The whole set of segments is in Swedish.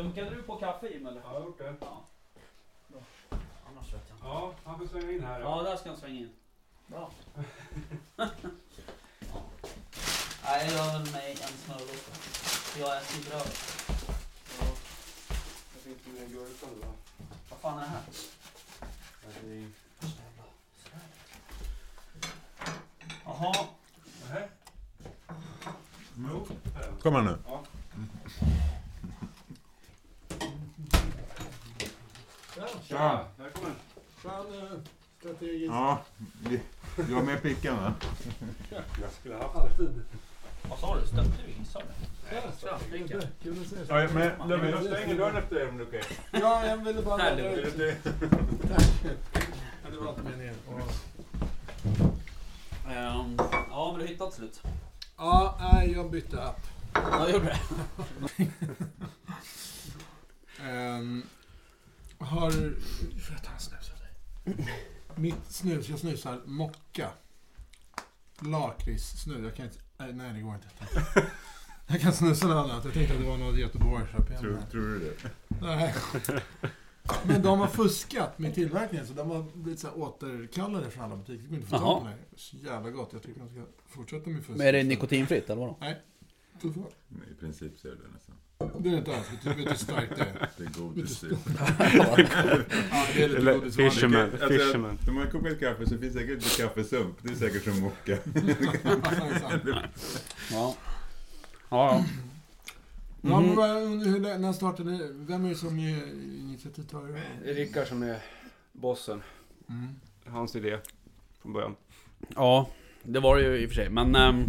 Dunkade du på kaffe Jim eller? Ja, jag har gjort det. Ja. Bra. Annars vet jag inte. Ja, han får svänga in här. Ja, där ska han svänga in. Bra. ja. Nej, jag gör väl mig en smörgås. Jag äter ju bröd. Ja. Jag fick inte med gurkan då. Vad fan är det här? Det är... Jaha. Nähä? Jo. Kom här nu. Ja. Tja, välkommen. Fan, eh, strategiskt. Ja, vi- du pickan va? Jag skulle ha haft alltid. Vad sa du? Stötte du in? Sa du? Ja. Kul att men Ludvig, jag stänger dörren efter dig om det är okej. Ja, jag ville bara... Här, det? Tack. Ja, det var inte meningen. Ehm, ja, men du hittade slut. Ja, nej, jag bytte app. Ja, jag gjorde det. Um, har... Får jag ta en snus av dig? Mitt snus, jag snusar mocka. Lakritssnus. Jag kan inte... Nej, nej, det går inte. Jag kan snusa något annat. Jag tänkte att det var något Göteborg. Tror, tror du det? Nej. Men de har fuskat med tillverkningen så de har blivit så här återkallade från alla butiker. Det går inte att få tag på det. Så jävla gott. Jag tycker de ska fortsätta med fusk. Men är det nikotinfritt eller vadå? I princip så är det nästan. Det är inte alls. Vet du- hur starkt det är? Det är godis typ. Ja, det är lite Eller godis. Fisherman. Alltså, Fisherman. Om man kokar kaffe så finns det säkert lite kaffesump. Det är säkert som mocka. Ja. Ja, Ja, Mhm. men vad, hur, när startade ni? Vem är det som är initiativtagare? Det är Rickard som är bossen. Mm. Hans idé från början. ja, det var det ju i och för sig. Men... ehm,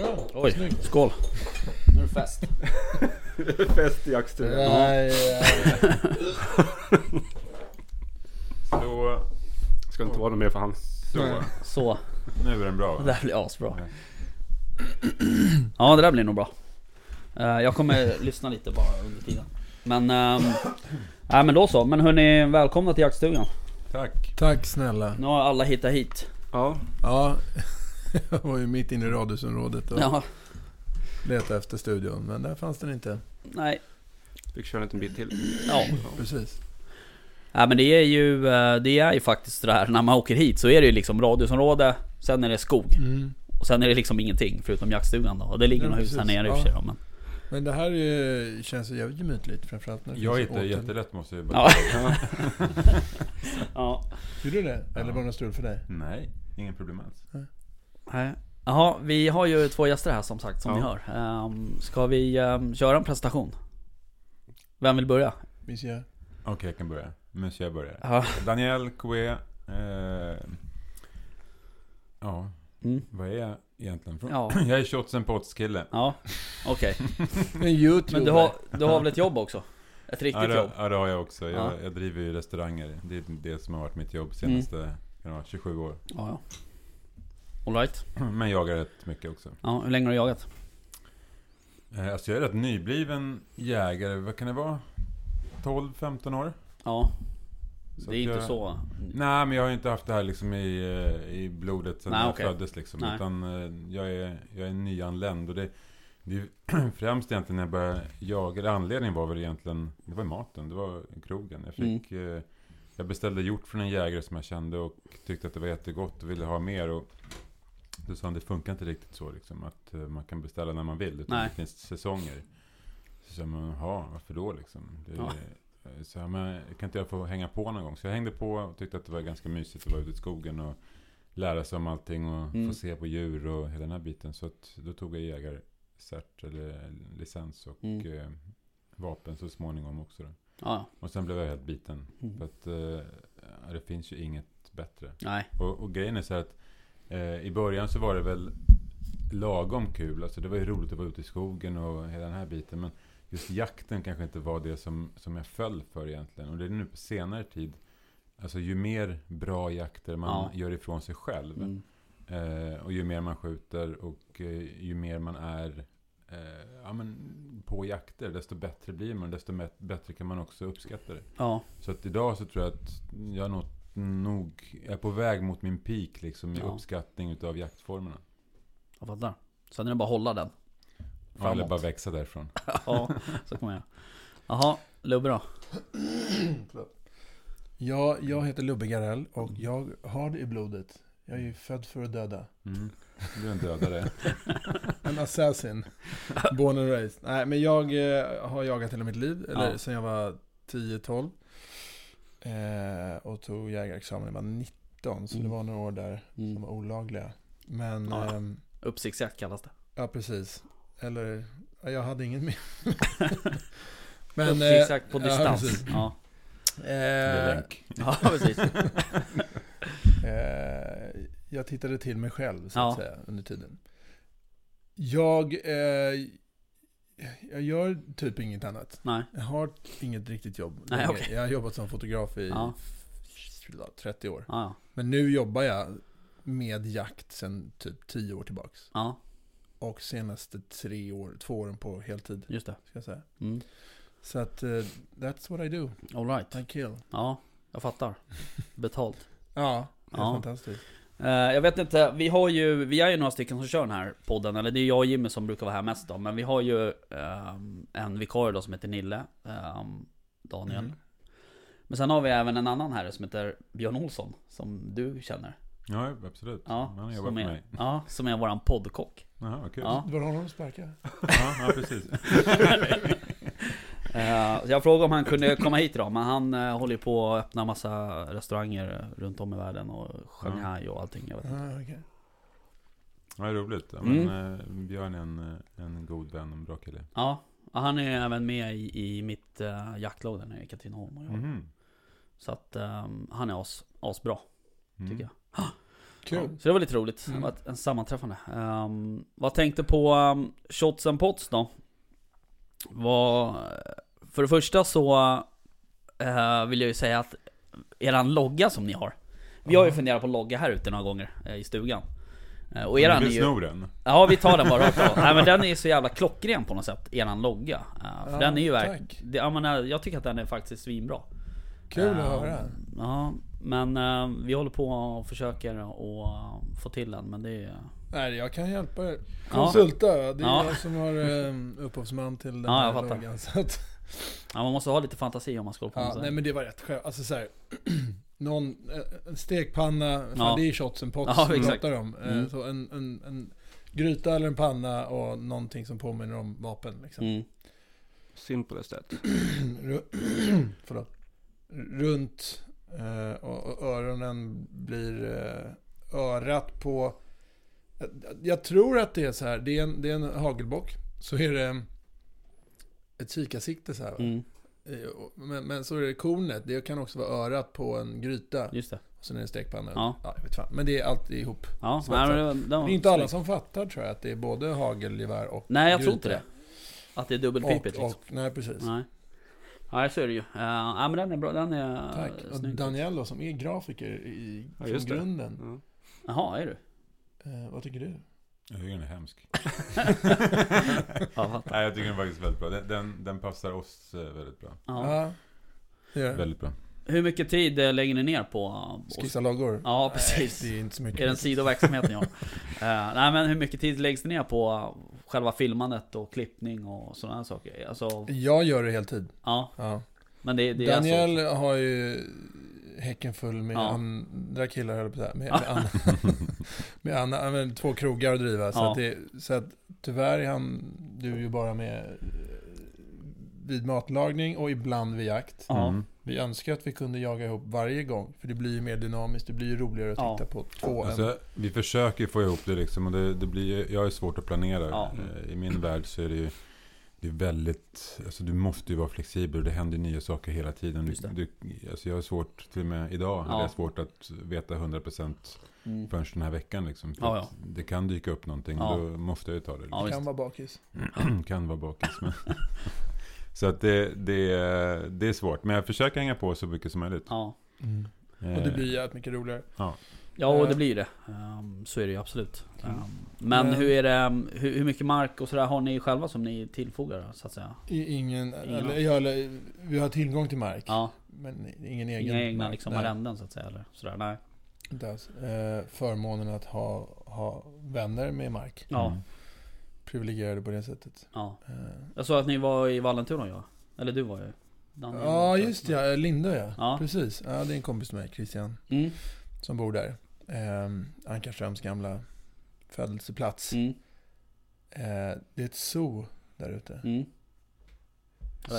Bra. oj, Snyggt. skål. Nu är det fest. Fest i jaktstugan. Nej, Så ska det inte vara något mer för han. Så, Så, nu är den bra det va? där blir asbra. Ja, det där blir nog bra. Eh, jag kommer lyssna lite bara under tiden. Men... Um, nej men då så. Men hörni, välkomna till jaktstugan. Tack. Tack snälla. Nu har alla hittat hit. Ja, Ja, jag var ju mitt inne i radhusområdet och Ja, letade efter studion. Men där fanns den inte. nej. fick köra en liten bit till. Ja. Precis. Nej men det är ju, eh, det är ju faktiskt det här när man åker hit så är det ju liksom radhusområde, sen är det skog. Mm. Och sen är det liksom ingenting förutom jaktstugan då. Och det ligger Ja, några hus här nere i och för sig då, men... Men det här är, känns ju jävligt gemytligt. Framförallt när det Jag hittade jättelätt måste jag bara Ja. Ja. Gjorde du det? Eller Ja. var det något strul för dig? Nej, ingen problem alls. Nej. Jaha, vi har ju två gäster här som sagt, som Ja. ni hör. Um, ska vi ehm, köra en presentation? Vem vill börja? Jag? Okej, jag kan börja. Monsieur börjar. Ja. Daniel Coué. Eh, ja, Mm. vad är jag egentligen från? Ja. Jag är shots and pots kille. Ja, okej. En youtuber. Men du har, du har väl ett jobb också? Ett riktigt Ja det, jobb? ja, det har jag också. Jag, Ja. jag driver ju restauranger. Det är det som har varit mitt jobb senaste kan det vara, 27 år. Ja, ja. Alright. Men jagar rätt mycket också. Ja, hur länge har du jagat? Eh, Alltså jag är rätt nybliven jägare. Vad kan det vara? 12-15 år? Ja. Så det är inte jag- så... Nej, men jag har ju inte haft det här liksom i, eh, i blodet sedan Nej, jag okej. föddes liksom. Nej. Utan eh, jag är, jag är nyanländ och det, det är främst egentligen när jag började jaga. Anledningen var väl egentligen, det var maten, det var krogen. Jag Mm. fick, eh, jag beställde hjort från en jägare som jag kände och tyckte att det var jättegott och ville ha mer. Och då sa han, det funkar inte riktigt så liksom. Att eh, man kan beställa när man vill. Utan Nej. det finns säsonger. Så sa men jaha, varför då liksom? Det, Ja. eh, Så jag, men kan inte jag få hänga på någon gång? Så jag hängde på och tyckte att det var ganska mysigt att vara ute i skogen och lära sig om allting och Mm. få se på djur och hela den här biten. Så att då tog jag jägarcert eller licens och Mm. eh, vapen så småningom också. Då. Ja, Och sen blev jag helt biten. Mm. För att eh, det finns ju inget bättre. Nej. Och, och grejen är så här att eh, i början så var det väl lagom kul. Alltså det var ju roligt att vara ute i skogen och hela den här biten. Men just jakten kanske inte var det som, som jag föll för egentligen. Och det är nu på senare tid. Alltså ju mer bra jakter man Ja. gör ifrån sig själv. Mm. Eh, och ju mer man skjuter och eh, ju mer man är eh, ja, men på jakter. Desto bättre blir man. Desto bättre kan man också uppskatta det. Ja. Så att idag så tror jag att jag nog, nog är på väg mot min peak liksom i Ja. uppskattning utav jaktformerna. Jag fattar. Sen är det bara att hålla den. Ja, eller framåt. bara växa därifrån. Ja, så kommer jag. Jaha, Lubbe då? Ja, jag heter Lubbe Garell och jag har det i blodet. Jag är ju född för att döda. Mm. Du är en dödare. En assassin. Born and raised. Nej, men jag eh, har jagat hela mitt liv. Eller Ja. sen jag var 10-12. Eh, och tog jägarexamen när jag var 19. Så Mm. det var några år där som Mm. var olagliga. Men, Ja, ja. ehm, Uppsiktsjakt kallas det. ja precis. Eller, ja, jag hade inget mer. men, eh, Uppsiktsjakt på ja, distans. precis. Ja, Eller eh, ja precis. Eh, jag tittade till mig själv så Ja. att säga under tiden. Jag, eh, jag gör typ inget annat. Nej. Jag har inget riktigt jobb. Nej, okej. Jag har jobbat som fotograf i Ja. f- 30 år. Ja, Men nu jobbar jag med jakt sedan typ 10 år tillbaks. ja, Och senaste tre år, två åren på heltid, just det. ska jag säga. Mm. Så att, eh, that's what I do. All right. I kill. Ja, jag fattar. Betalt. Ja, det är Ja. fantastiskt. Eh, jag vet inte, vi har ju, vi är ju några stycken som kör den här podden, eller det är jag och Jimmy som brukar vara här mest då, men vi har ju ehm, en vikarie då som heter Nille, ehm, Daniel. Mm. Men sen har vi även en annan herre som heter Björn Olsson, som du känner. Ja, absolut. Ja, Han har jobbat som med är, mig. ja, som är våran poddkock. Jaha, kul. Ja. Det var honom som sparkade. Ja, ja, precis. Eh, jag frågade om han kunde komma hit idag, men han uh, håller på att öppna massa restauranger runt om i världen och Shanghai och allting. Jag vet. inte. Ah. Ja, roligt. Ja, Mm. men, eh, Björn är en, eh, en god vän och en bra kille. Ja, och han är även med i, i mitt uh, jaktlag där nere i Katrineholm och jag. Mhm. Så att ehm, han är as, asbra, Mm. tycker jag. Kul. Ja, så det var lite roligt. Mm. Det var ett, en sammanträffande. Um, vad tänkte på um, Shots and Pots då? Var, för det första så eh, vill jag ju säga att eran logga som ni har. Vi har ju funderat på logga här ute några gånger eh, i stugan. Eh, och eran är ju... sno den? Ja vi tar den bara rakt av. Nej men den är ju så jävla klockren på något sätt, eran logga. Eh, för Ja, den är ju verkligen... tack. Jag, menar, jag tycker att den är faktiskt svinbra. Kul att Eh, höra. Ja, men eh, vi håller på och försöker att få till den, men det är... Nej, jag kan hjälpa er. Ja. Konsulta, det är Ja. jag som har um, upphovsman till den Ja, här jag fattar. loggan. Så att, Ja, man måste ha lite fantasi om man ska hålla på ja, nej men det var rätt skönt. Alltså så här, någon, eh, en stekpanna, Ja. det är shots and pots Ja, vi exakt. pratar om. Eh, Mm. Så en, en, en gryta eller en panna och någonting som påminner om vapen. Liksom. Mm. Simple. Ru- Förlåt. Runt eh, och, öronen blir eh, örat på... Jag, tror att det är så här. Det är en, det är en hagelbock. Så är det ett kikarsikte så här. va? Mm. Eh, och- Men, men så är det kornet. Det kan också vara örat på en gryta. Just det. Och sen är det stekpanna. Ja. jag vet fan. Men det är allt ihop. Ja, Så nej, det, var- det, var Det är inte alla som fattar tror jag att det är både hagelgevär och Nej, jag tror gryta. inte det. Att det är Och, dubbelpipigt liksom. och, nej, precis. Nej. Nej, så är det ju. Uh, ja, men den är bra. Den är Tack. Och snygg. Daniel då, som är grafiker i, Ja, från grunden. Ja. Jaha, är du? Eh, vad tycker du? Jag tycker den är hemsk. Ja. Nej, jag tycker den är faktiskt väldigt bra. Den, den, den passar oss eh, väldigt bra. Ja. Ja. Väldigt bra. Hur mycket tid eh, lägger ni ner på... uh, Skissa loggor? Ja, precis. Nej, det är inte så mycket. Är det en sidoverksamhet ni har? Eh, nej men hur mycket tid läggs det ner på själva filmandet och klippning och sådana här saker? Alltså, Jag gör det heltid. ja. Ja. Men det, det är Daniel alltså... har ju häcken full med Ja. andra killar, höll på. Med, med, andra, med andra, med två krogar att driva. Så, Ja. att det, så att tyvärr är han, du är ju bara med eh, vid matlagning och ibland vid jakt. Ja. Mm. Vi önskar att vi kunde jaga ihop varje gång. För det blir ju mer dynamiskt, det blir ju roligare att Ja. titta på två än... Alltså, vi försöker få ihop det liksom och det, det blir, jag är svårt att planera. Ja. Eh, I min värld så är det ju det är väldigt, alltså du måste ju vara flexibel och det händer nya saker hela tiden. Det. Du, du, alltså jag har svårt, till och med idag, Ja. hade jag svårt att veta 100% Mm. förrän den här veckan liksom. För Ja, att Det kan dyka upp någonting, Ja. då måste jag ju ta det. Ja, Liksom. kan vara bakis. kan vara bakis. Men så att det, det, det är svårt, men jag försöker hänga på så mycket som möjligt. Ja. Eh, Och det blir jävligt mycket roligare. ja, och det Eh. blir det. Um, så är det ju absolut. Mm. Um, men hur är det, um, hur, mycket mark och sådär har ni själva som ni tillfogar så att säga? Ingen, Ingen eller, ja, eller, vi har tillgång till mark. Ja, Men ingen egen inga egna mark. liksom arrenden så att säga eller sådär? Nej. inte alls. Eh, förmånen att ha, ha vänner med mark. Ja. Mm. privilegierade på det sättet. Ja. Eh, Jag såg att ni var i Vallentuna ja. Eller du var ju. Danne. Ja, just det, ja. Lindö ja. Ja. Precis. Ja, det är en kompis med mig, Christian, Mm. som bor där. Eh, Ankarströms gamla födelseplats. Mm. Eh, det är ett zoo där ute. Mm.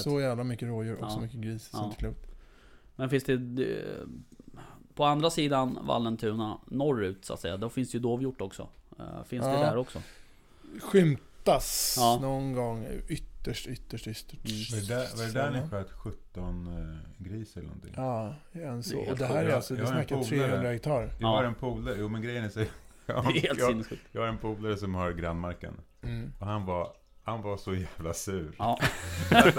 Så jävla mycket rådjur och Ja. så mycket gris. Ja. Så inte klokt. Men finns det... eh, På andra sidan Vallentuna, norrut så att säga, då finns det ju dovhjort också. Eh, Finns det Ja. där också? Skymtas någon gång ytterst, ytterst, ytterst. Var det där, var det där ni sköt 17 eh, gris eller någonting? Ja, en så. Och det här är alltså, Jag vi har snackar polare. 300 hektar. Jag har en polare, jo men grejen är så... Jag, Det är helt jag, sinnessjukt. jag har en polare som har grannmarken. Mm. Och han var, han var så jävla sur. Ja.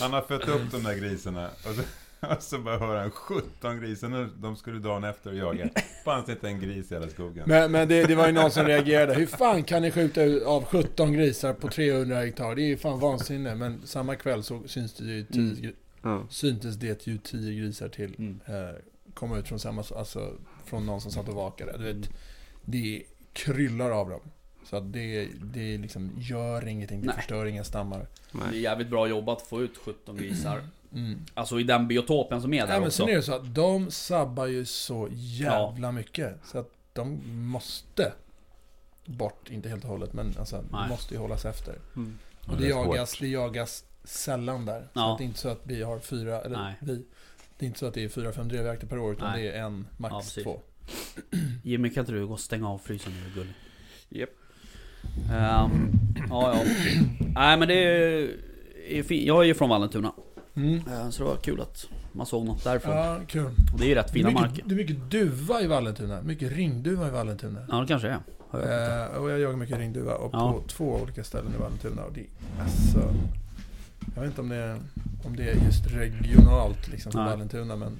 Han har fött upp de där grisarna. Och så, och så bara hör han 17 grisar. och De skulle dagen efter och jaga. Fanns inte en gris i hela skogen. Men, men det, det var ju någon som reagerade. Hur fan kan ni skjuta ut av 17 grisar på 300 hektar? Det är ju fan vansinne. Men samma kväll så syns det ju 10, Mm. Ja. syntes det ju 10 grisar till. Mm. Eh, komma ut från samma, alltså från någon som satt och vakade. Du Mm. vet, det kryllar av dem. Så att det, det liksom gör ingenting, det Nej. förstör inga stammar. Det är Nej. jävligt bra jobbat att få ut 17 grisar. Mm. Alltså i den biotopen som är där Ja, men också. sen är det så att de sabbar ju så jävla mycket. Så att de måste bort, inte helt och hållet, men alltså, Nej. måste ju hållas efter. Mm. Ja, Och det jagas, det jagas sällan där. Så Ja. att det är inte så att vi har fyra, eller Nej. vi. Det är inte så att det är fyra, fem drevjakter per år, utan Nej. det är en, max Ja, två. Jimmy kan inte du gå och stänga av frysen nu gullig? Japp. Ehm, ja, ja. Nej men det är, är fint. Jag är ju från Vallentuna. Mm. Eh, Så det var kul att man såg något därifrån. Ja, kul. Och det är ju rätt fina det, är marker. mycket, det är mycket duva i Vallentuna. Mycket ringduva i Vallentuna. Ja det kanske är. Jag. Eh, och jag jagar mycket ringduva och Ja. på två olika ställen i Vallentuna. Och det alltså... Jag vet inte om det är, om det är just regionalt liksom för Nej. Vallentuna men...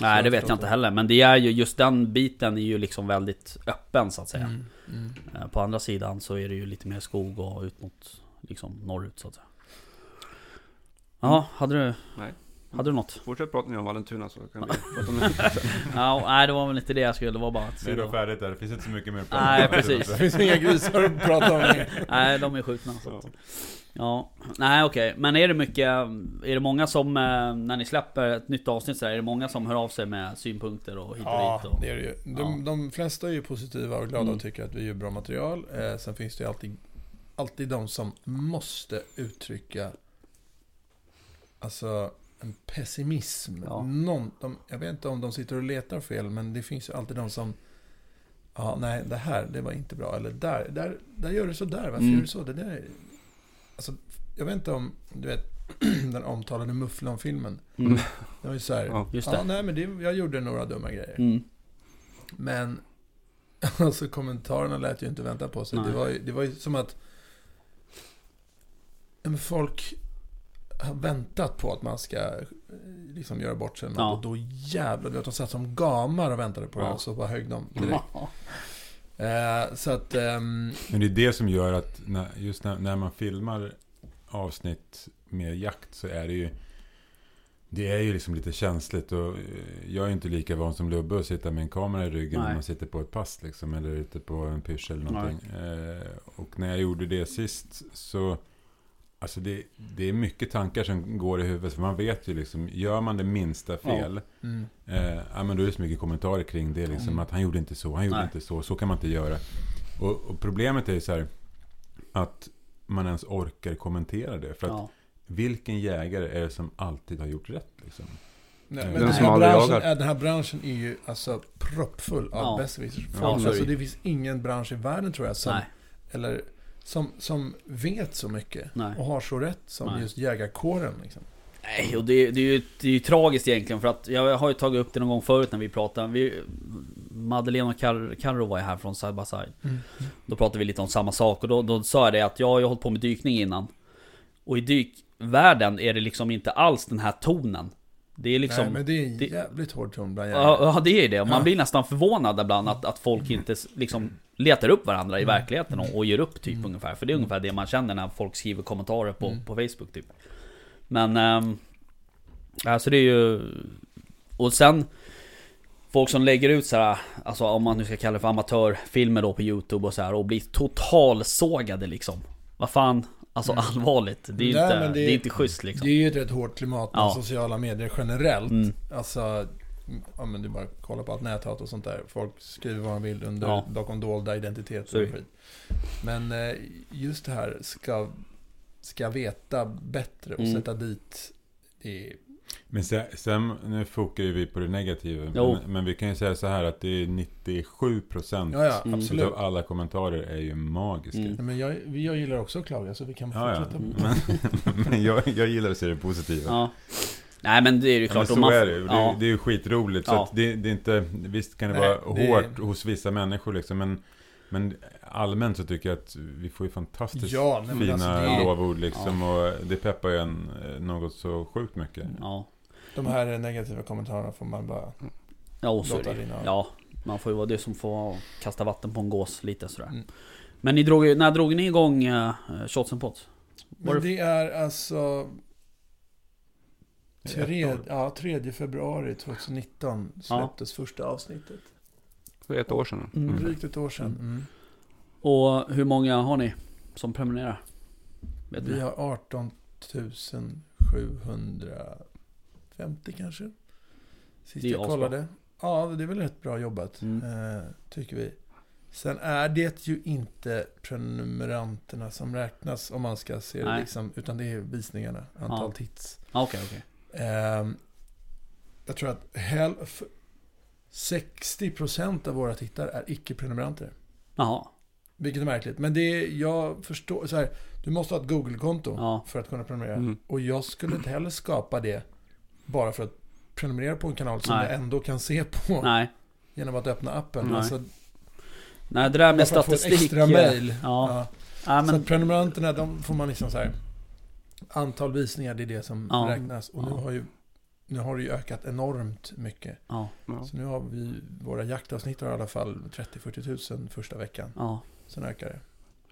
Nej det vet jag inte det. heller. Men det är ju just den biten är ju liksom väldigt öppen så att säga. Mm, mm. Eh, På andra sidan så är det ju lite mer skog och ut mot liksom norrut så att säga. Ja, hade du? Nej. Hade du något? Fortsätt prata nu om Vallentuna så kan vi prata om det. Ja, nej det var väl inte det jag skulle, det var bara att Det är färdigt där. Det finns inte så mycket mer att prata Nej, om. precis. Det finns inga grisar att prata om. Nej, de är skjutna så Ja. Ja, nej okej. Men är det mycket, är det många som, eh, när ni släpper ett nytt avsnitt så här, är det många som hör av sig med synpunkter och hit och Ja, dit? Och, det är det ju. De, Ja. de flesta är ju positiva och glada Mm. och tycker att vi gör bra material. Eh, sen finns det ju alltid, alltid de som måste uttrycka Alltså en pessimism. Ja. Någon, de, jag vet inte om de sitter och letar fel, men det finns ju alltid de som Ja, nej, det här, det var inte bra. Eller där, där, där gör du så där. Varför Mm. gör du så? Det där är... Alltså, jag vet inte om, du vet, den omtalade Mufflon-filmen. mm, Det var ju så här, Ja. just ja, det. nej men det, jag gjorde några dumma grejer. Mm, Men alltså kommentarerna lät ju inte vänta på sig. Nej. Det var, ju, det var ju som att ja, folk har väntat på att man ska eh, liksom göra bort sig. Ja. Och då jävlar, du vet, de satt som gamar och väntade på det. Ja. Och så bara högg de direkt. Eh, så att, ehm, Men det är det som gör att när, just när, när man filmar avsnitt med jakt så är det ju det är ju liksom lite känsligt och eh, jag är inte lika van som Lubbe att sitta med en kamera i ryggen Nej. när man sitter på ett pass liksom eller ute på en pysch eller någonting. Eh, och när jag gjorde det sist så Alltså det, det är mycket tankar som går i huvudet för man vet ju liksom Gör man det minsta fel mm, Eh, ja, men då är det så mycket kommentarer kring det. Liksom, Mm. Att han gjorde inte så, han gjorde Nej. inte så. Så kan man inte göra. Och, och problemet är ju så här. Att man ens orkar kommentera det. För att ja. vilken jägare är det som alltid har gjort rätt? Liksom? nej, Den men den, som här branschen, den här branschen är ju alltså proppfull av Ja. besserwissers. Ja, alltså, det. det finns ingen bransch i världen tror jag som, Nej, eller, som, som vet så mycket. nej. Och har så rätt som Nej. just jägarkåren. Liksom. Nej, och det, det, är ju, det är ju tragiskt egentligen för att jag har ju tagit upp det någon gång förut när vi pratade. Vi, Madeleine och Kar- Carro var ju här från Side by Side. Då pratade vi lite om samma sak och då, då sa jag det att jag har ju hållit på med dykning innan. Och i dykvärlden är det liksom inte alls den här tonen. Det är liksom... Nej, men det är en det- jävligt hård ton bland jägare. Ja, det är det. Man blir nästan förvånad ibland att, att folk inte liksom letar upp varandra i verkligheten och, och ger upp typ Mm. ungefär. För det är ungefär det man känner när folk skriver kommentarer på, Mm. på Facebook typ. Men... Ähm, alltså det är ju... Och sen... Folk som lägger ut så här, alltså om man nu ska kalla det för amatörfilmer då på Youtube och så här och blir totalsågade liksom. Vad fan, alltså Mm. allvarligt. Det är ju Nej, inte, det... det- är inte schysst liksom. Det är ju ett rätt hårt klimat med Ja. sociala medier generellt. Mm. Alltså, ja men du bara kolla på allt näthat och sånt där. Folk skriver vad de vill under, Ja. bakom dolda identiteter och skit. Men eh, just det här, ska, ska veta bättre och Mm. sätta dit. Är, Men sen, sen, nu fokar ju vi på det negativa. Men, men vi kan ju säga så här att det är 97% ja, ja, Mm. absolut. av alla kommentarer är ju magiska. Mm. Men jag, jag gillar också att klaga så vi kan Ja, ja. fortsätta. Men, men jag, jag gillar att se det positiva. Ja. Nej men det är ju Ja, men klart. om så man- är det ju. Ja. det är ju skitroligt. Så Ja. att det, det är inte, visst kan det Nej, vara det- hårt hos vissa människor liksom. Men, men allmänt så tycker jag att vi får ju fantastiskt Ja, nej, fina alltså det lovord liksom. Och det peppar ju en eh, något så sjukt mycket. Ja. De här negativa kommentarerna får man bara Ja, och så. Ja, man får ju vara det som får kasta vatten på en gås lite sådär. Mm. Men ni drog, ju- när drog ni igång uh, Shots and Pots? Men det- det är alltså Det är ett tre, år. ja, 3 februari 2019 släpptes första avsnittet. För ett år sedan. Mm. Mm. Drygt ett år sedan. Mm. Mm. Och hur många har ni som prenumererar? Vet Vi ni? har 18 750 kanske. Sist Det jag kollade. Ja, det är väl rätt bra jobbat. Mm. Eh, tycker vi. Sen är det ju inte prenumeranterna som räknas om man ska se det Nej. liksom. Utan det är visningarna, antal Ja. tits. Ah, Okej, okej. Ehm, jag tror att hel, f- 60% av våra tittare är icke-prenumeranter. Jaha. Vilket är märkligt. Men det är, jag förstår, så här, du måste ha ett Google-konto Ja. för att kunna prenumerera. Mm. Och jag skulle inte heller skapa det bara för att prenumerera på en kanal som Nej. jag ändå kan se på Nej. genom att öppna appen. Nej. Alltså, Nej, det där med att få statistik. extra eh, mail. Ja. Ja. ja. Så men, att prenumeranterna, de får man liksom så här. Antal visningar, det är det som Ja. räknas. Och nu Ja. har ju nu har det ju ökat enormt mycket. ja. Ja. Så nu har vi, våra jaktavsnitt har i alla fall 30-40 tusen första veckan. Ja. Sen ökar det.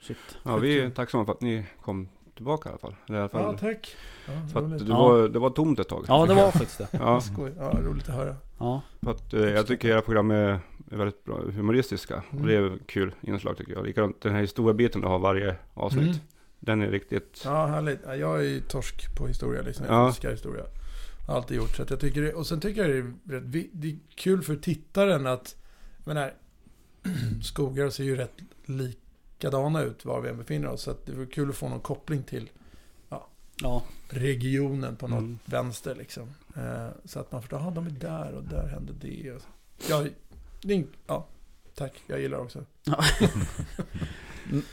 Shit. ja, vi är tacksamma för att ni kom tillbaka i alla fall. Eller I alla fall Ja, tack. Ja, för att det, Ja. var, det var tomt ett tag. Ja, det var faktiskt det. Ja, Skoj. Ja, roligt att höra. Ja. för att, eh, jag tycker era program är, är väldigt bra, humoristiska. Mm. Och det är kul inslag tycker jag. Likadant den här historiebiten du har varje avsnitt. Mm. Den är riktigt... Ja, härligt. Ja, jag är ju torsk på historia liksom. Jag Ja. älskar historia. Har alltid gjort. Så att jag tycker det, och sen tycker jag det är, det är kul för tittaren att, jag menar, skogar ser ju rätt likadana ut var vi än befinner oss. Så att det är kul att få någon koppling till Ja. regionen på något Mm. vänster liksom. Eh, så att man förstår, ja de är där och där hände det. Och så. Ja, det är, en- ja, tack. Jag gillar också. M-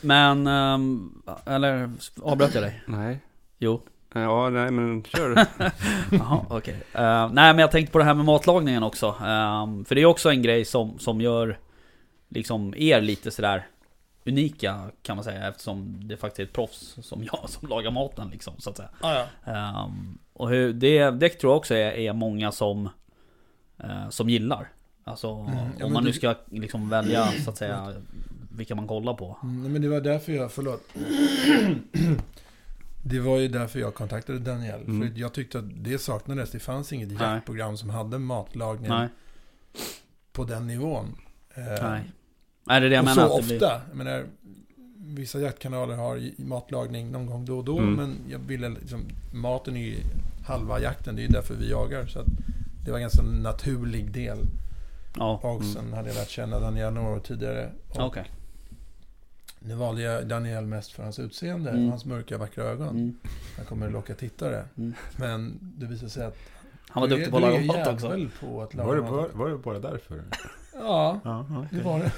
Men, ehm, eller avbröt jag dig? Nej. Jo. Ja, nej men kör. Jaha, okej. Eh, nej men jag tänkte på det här med matlagningen också. Ehm, för det är också en grej som, som gör liksom er lite sådär unika kan man säga eftersom det faktiskt är ett proffs som jag som lagar maten liksom så att säga. Ah, ja. Ehm, och hur, det, det tror jag också är, är många som, eh, som gillar. Alltså Mm, om man nu ska liksom välja så att säga vilka man kollar på. Mm, men det var därför jag, förlåt. Det var ju därför jag kontaktade Daniel. Mm. För jag tyckte att det saknades. Det fanns inget jaktprogram som hade matlagning Nej, på den nivån. Eh, nej. Nej det är det jag och menar. så ofta. blir- Jag menar, vissa jaktkanaler har matlagning någon gång då och då. Mm. Men jag ville liksom, maten är ju halva jakten. Det är ju därför vi jagar. Så det var en ganska naturlig del. Ja, Och Mm. sen hade jag lärt känna Daniel några år tidigare. Och okej. Nu valde jag Daniel mest för hans utseende Mm. hans mörka vackra ögon. Mm. Han kommer att locka tittare. Mm. Men det visade sig att Han var du duktig på att laga mat också. på att laga Var det, mat. var, var det bara därför? Ja, Ja, det okej. var det.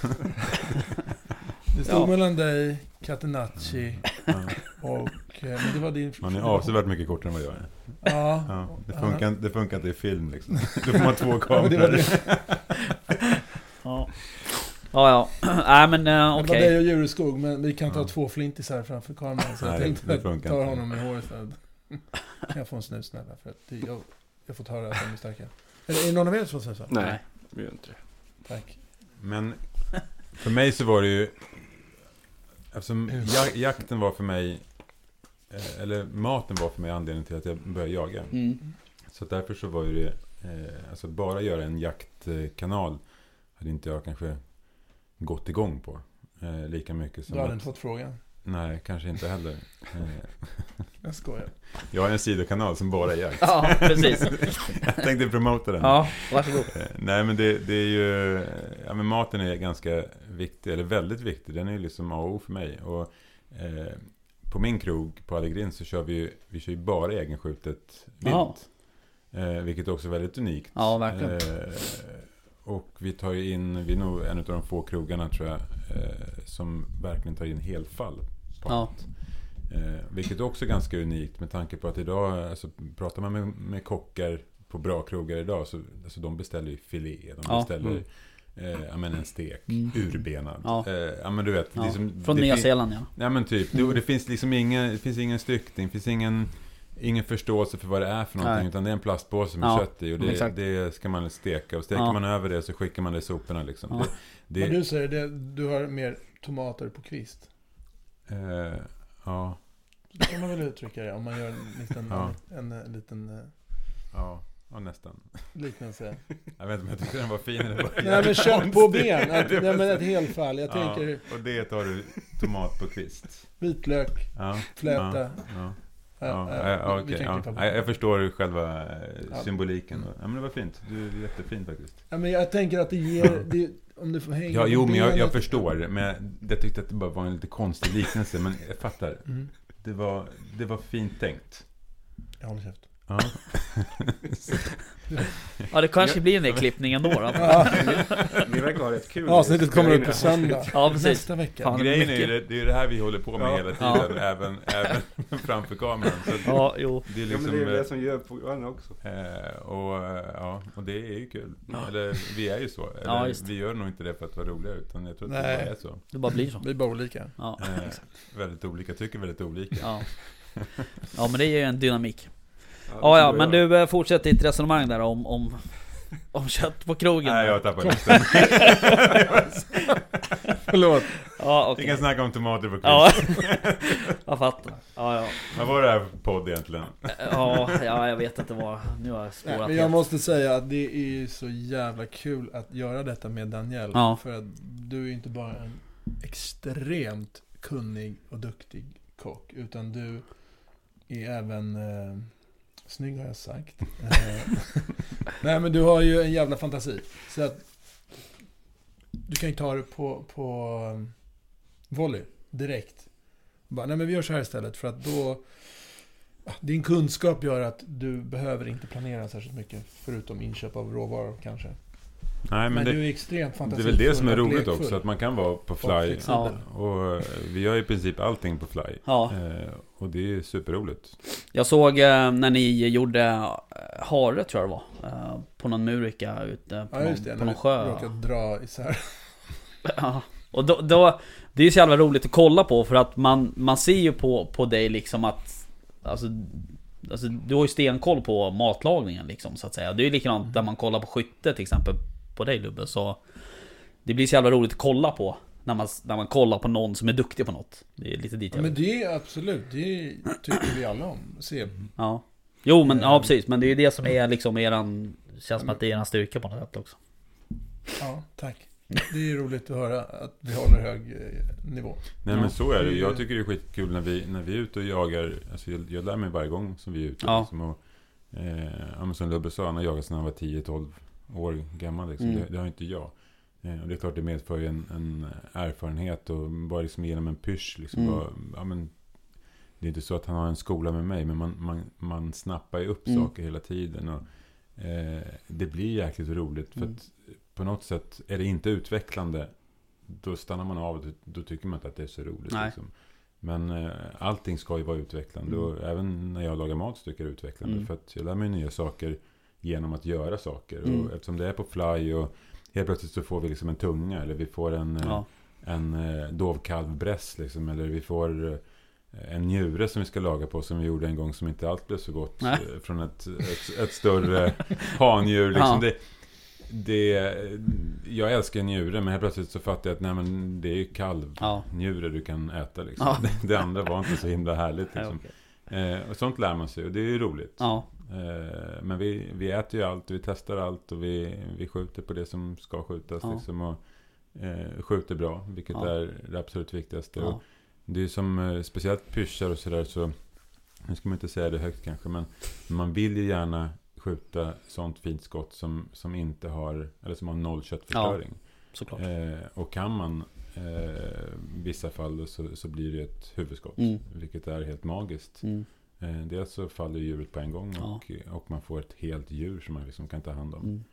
Det stod Ja. mellan dig, Catenacci Ja. och... eh, Men det var din... Man är avsevärt mycket kortare än vad jag är. Ja. Ja, det, funkar, det funkar inte i film liksom. Då får man två Ja, men det var kameror. det. Ja. Ja, ja. Nej men eh, Det okej. var dig och Djureskog, men vi kan ta Ja. två flintisar framför kameran. Så jag Nej, tänkte det att funkar ta inte. honom i håret. Kan jag få en snus snälla? För att det- jag, jag har fått höra att de är starka. Är det, är det någon av er som säger så? nej, vi gör inte det. Tack. Men för mig så var det ju... Eftersom jak- jakten var för mig... eh, Eller maten var för mig anledningen till att jag började jaga. Mm. Så därför så var ju det Eh, alltså bara göra en jaktkanal hade inte jag kanske gått igång på. Eh, lika mycket som Du hade att, inte fått frågan. Nej, kanske inte heller. Jag skojar. jag har en sidokanal som bara är jakt. Ja, precis. jag tänkte promota den. Ja, varsågod. Eh, Nej men det, det är ju, ja men maten är ganska viktig, eller väldigt viktig. Den är ju liksom A och O för mig. Och eh, på min krog på Allegrin så kör vi ju, vi kör ju bara egenskjutet Ja. vilt. Eh, vilket också är väldigt unikt. Ja, verkligen. Eh, och vi tar ju in, vi är nog en av de få krogarna tror jag, eh, som verkligen tar in helfall på Ja. Eh, vilket också är ganska unikt med tanke på att idag, alltså, pratar man med, med kockar på bra krogar idag så alltså, de beställer ju filé, de Ja. beställer Mm. eh, ja, men en stek, Mm. urbenad. Ja. Eh, ja men du vet. Ja. Liksom, Från Nya Zeeland ja. Ja men typ. Det, och det finns liksom ingen, det finns ingen styckning, det finns ingen, ingen förståelse för vad det är för någonting. Nej. Utan det är en plastpåse med Ja, kött i och det, det ska man steka. Och steker Ja. man över det så skickar man det i soporna liksom. Ja. Det, Men det, du säger det, du har mer tomater på kvist. eh, ja, Så kan man väl uttrycka det om man gör en liten, Ja. en, en, liten eh, ja, ja, nästan. liknelse. Jag vet inte om jag tyckte den var fin eller bara Nej men kött på ben, att, nej, men ett helfall. Jag tänker Ja, och det tar du tomat på kvist. vitlök, Ja, fläta. Ja, ja. Ja, äh, ja. Jag förstår själva eh, symboliken. Ja, men det var fint. Du är jättefin faktiskt. Ja, men jag tänker att det ger, det, om du får hänga Ja, jo, men jag, jag förstår. Men jag tyckte att det bara var en lite konstig liknelse. Men jag fattar. Mm. Det var, det var fint tänkt. Jag håller käft. Ja. Ja, det kanske blir en del klippning ändå då. Ja, Ni verkar ha rätt kul. avsnittet kommer upp på söndag. Ja, precis. Nästa vecka. Fan. Grejen är ju det, det är det här vi håller på med Ja. hela tiden. Även, även framför kameran. Ja, jo. det är Ja, liksom... men det är det eh, som gör programmen också. Eh, och, eh, ja, och det är ju kul. Ja. Eller vi är ju så. Eller, Ja, vi gör nog inte det för att vara roliga utan jag tror att Nej. det bara är så. Det bara blir så. Vi är bara olika. Ja, Eh, väldigt olika, tycker väldigt olika. ja. ja men det ger ju en dynamik. Ja, ja, men du eh, fortsätt ditt resonemang där om, om, om kött på krogen. Nej, jag tappar lusten. Förlåt. Ja, Vi okej. kan snacka om tomater på Ja, kvist. jag fattar. Ja, ja. Vad var det här för podd egentligen? Ja, ja, jag vet inte vad. Nu har jag Nej, spårat men jag helt. måste säga att det är ju så jävla kul att göra detta med Daniel. Ja. För att du är inte bara en extremt kunnig och duktig kock. Utan du är även... Snygg har jag sagt. Eh, nej men du har ju en jävla fantasi. Så att... Du kan ju ta det på, på um, volley direkt. Bara, nej men vi gör så här istället för att då... Din kunskap gör att du behöver inte planera särskilt mycket. Förutom inköp av råvaror kanske. Nej, Men, men det, du är extremt det är fantasifull väl det som är roligt lekfull. också, att man kan vara på fly. Ja. Och eh, vi gör i princip allting på fly. Ja, Eh, och det är superroligt. jag såg eh, när ni gjorde hare tror jag det var. På någon murika ute på, Ja just det, någon, på någon sjö. råkade dra isär. Ja. Och då, då, det är ju så jävla roligt att kolla på för att man, man ser ju på, på dig liksom att Alltså, alltså du har ju stenkoll på matlagningen liksom så att säga. Det är ju likadant när man kollar på skytte till exempel på dig Lubbe så Det blir så jävla roligt att kolla på när man, när man kollar på någon som är duktig på något. Det är lite dit Ja, jag men vill. det är absolut, det tycker vi alla om. Se. Ja. Jo men ja Eh. precis, men det är ju det som är liksom eran Känns som att det är eran styrka på något sätt också. Ja, tack. Det är roligt att höra att vi håller hög eh, nivå. Nej Ja. men så är det. Jag tycker det är skitkul när vi, när vi är ute och jagar. Alltså jag, jag lär mig varje gång som vi är ute. Ja. Liksom, och, eh, ja, men som Lubbe sa, han har jagat sedan han var 10-12 år gammal. Liksom. Mm. Det, det har inte jag. Eh, och det är klart det medför ju en, en erfarenhet och bara liksom genom en pysch. Liksom, Mm. bara, ja, men, det är inte så att han har en skola med mig, men man, man, man snappar ju upp Mm. saker hela tiden. Och, eh, det blir jäkligt roligt. För Mm. att på något sätt är det inte utvecklande. Då stannar man av då, tycker man inte att det är så roligt. Liksom. Men eh, allting ska ju vara utvecklande. Mm. Och även när jag lagar mat så tycker jag det är utvecklande. Mm. För att jag lär mig nya saker genom att göra saker. Mm. Och eftersom det är på fly och helt plötsligt så får vi liksom en tunga. Eller vi får en, eh, Ja. en eh, dovkalvbräss liksom. Eller vi får eh, en njure som vi ska laga på som vi gjorde en gång som inte alls blev så gott. Nej. eh, Från ett, ett, ett större handjur. Liksom. Ja. Det, det, jag älskar njure men helt plötsligt så fattar jag att nej, men det är ju kalv. Ja. Du kan äta liksom. Ja. Det, det andra var inte så himla härligt Ja, liksom. okej. Eh, och sånt lär man sig och det är ju roligt. ja. Eh, men vi, vi äter ju allt, vi testar allt och vi, vi skjuter på det som ska skjutas. Ja. Liksom, och eh, skjuter bra, vilket Ja. är det absolut viktigaste. Ja. Och det är som, eh, speciellt pyschar och sådär så, nu ska man inte säga det högt kanske, men man vill ju gärna skjuta sånt fint skott som, som inte har, eller som har noll köttförstöring. Såklart. Eh, och kan man eh, vissa fall så, så blir det ett huvudskott. Mm. Vilket är helt magiskt. Mm. Eh, dels så faller djuret på en gång Ja. och, och man får ett helt djur som man liksom kan ta hand om. Mm.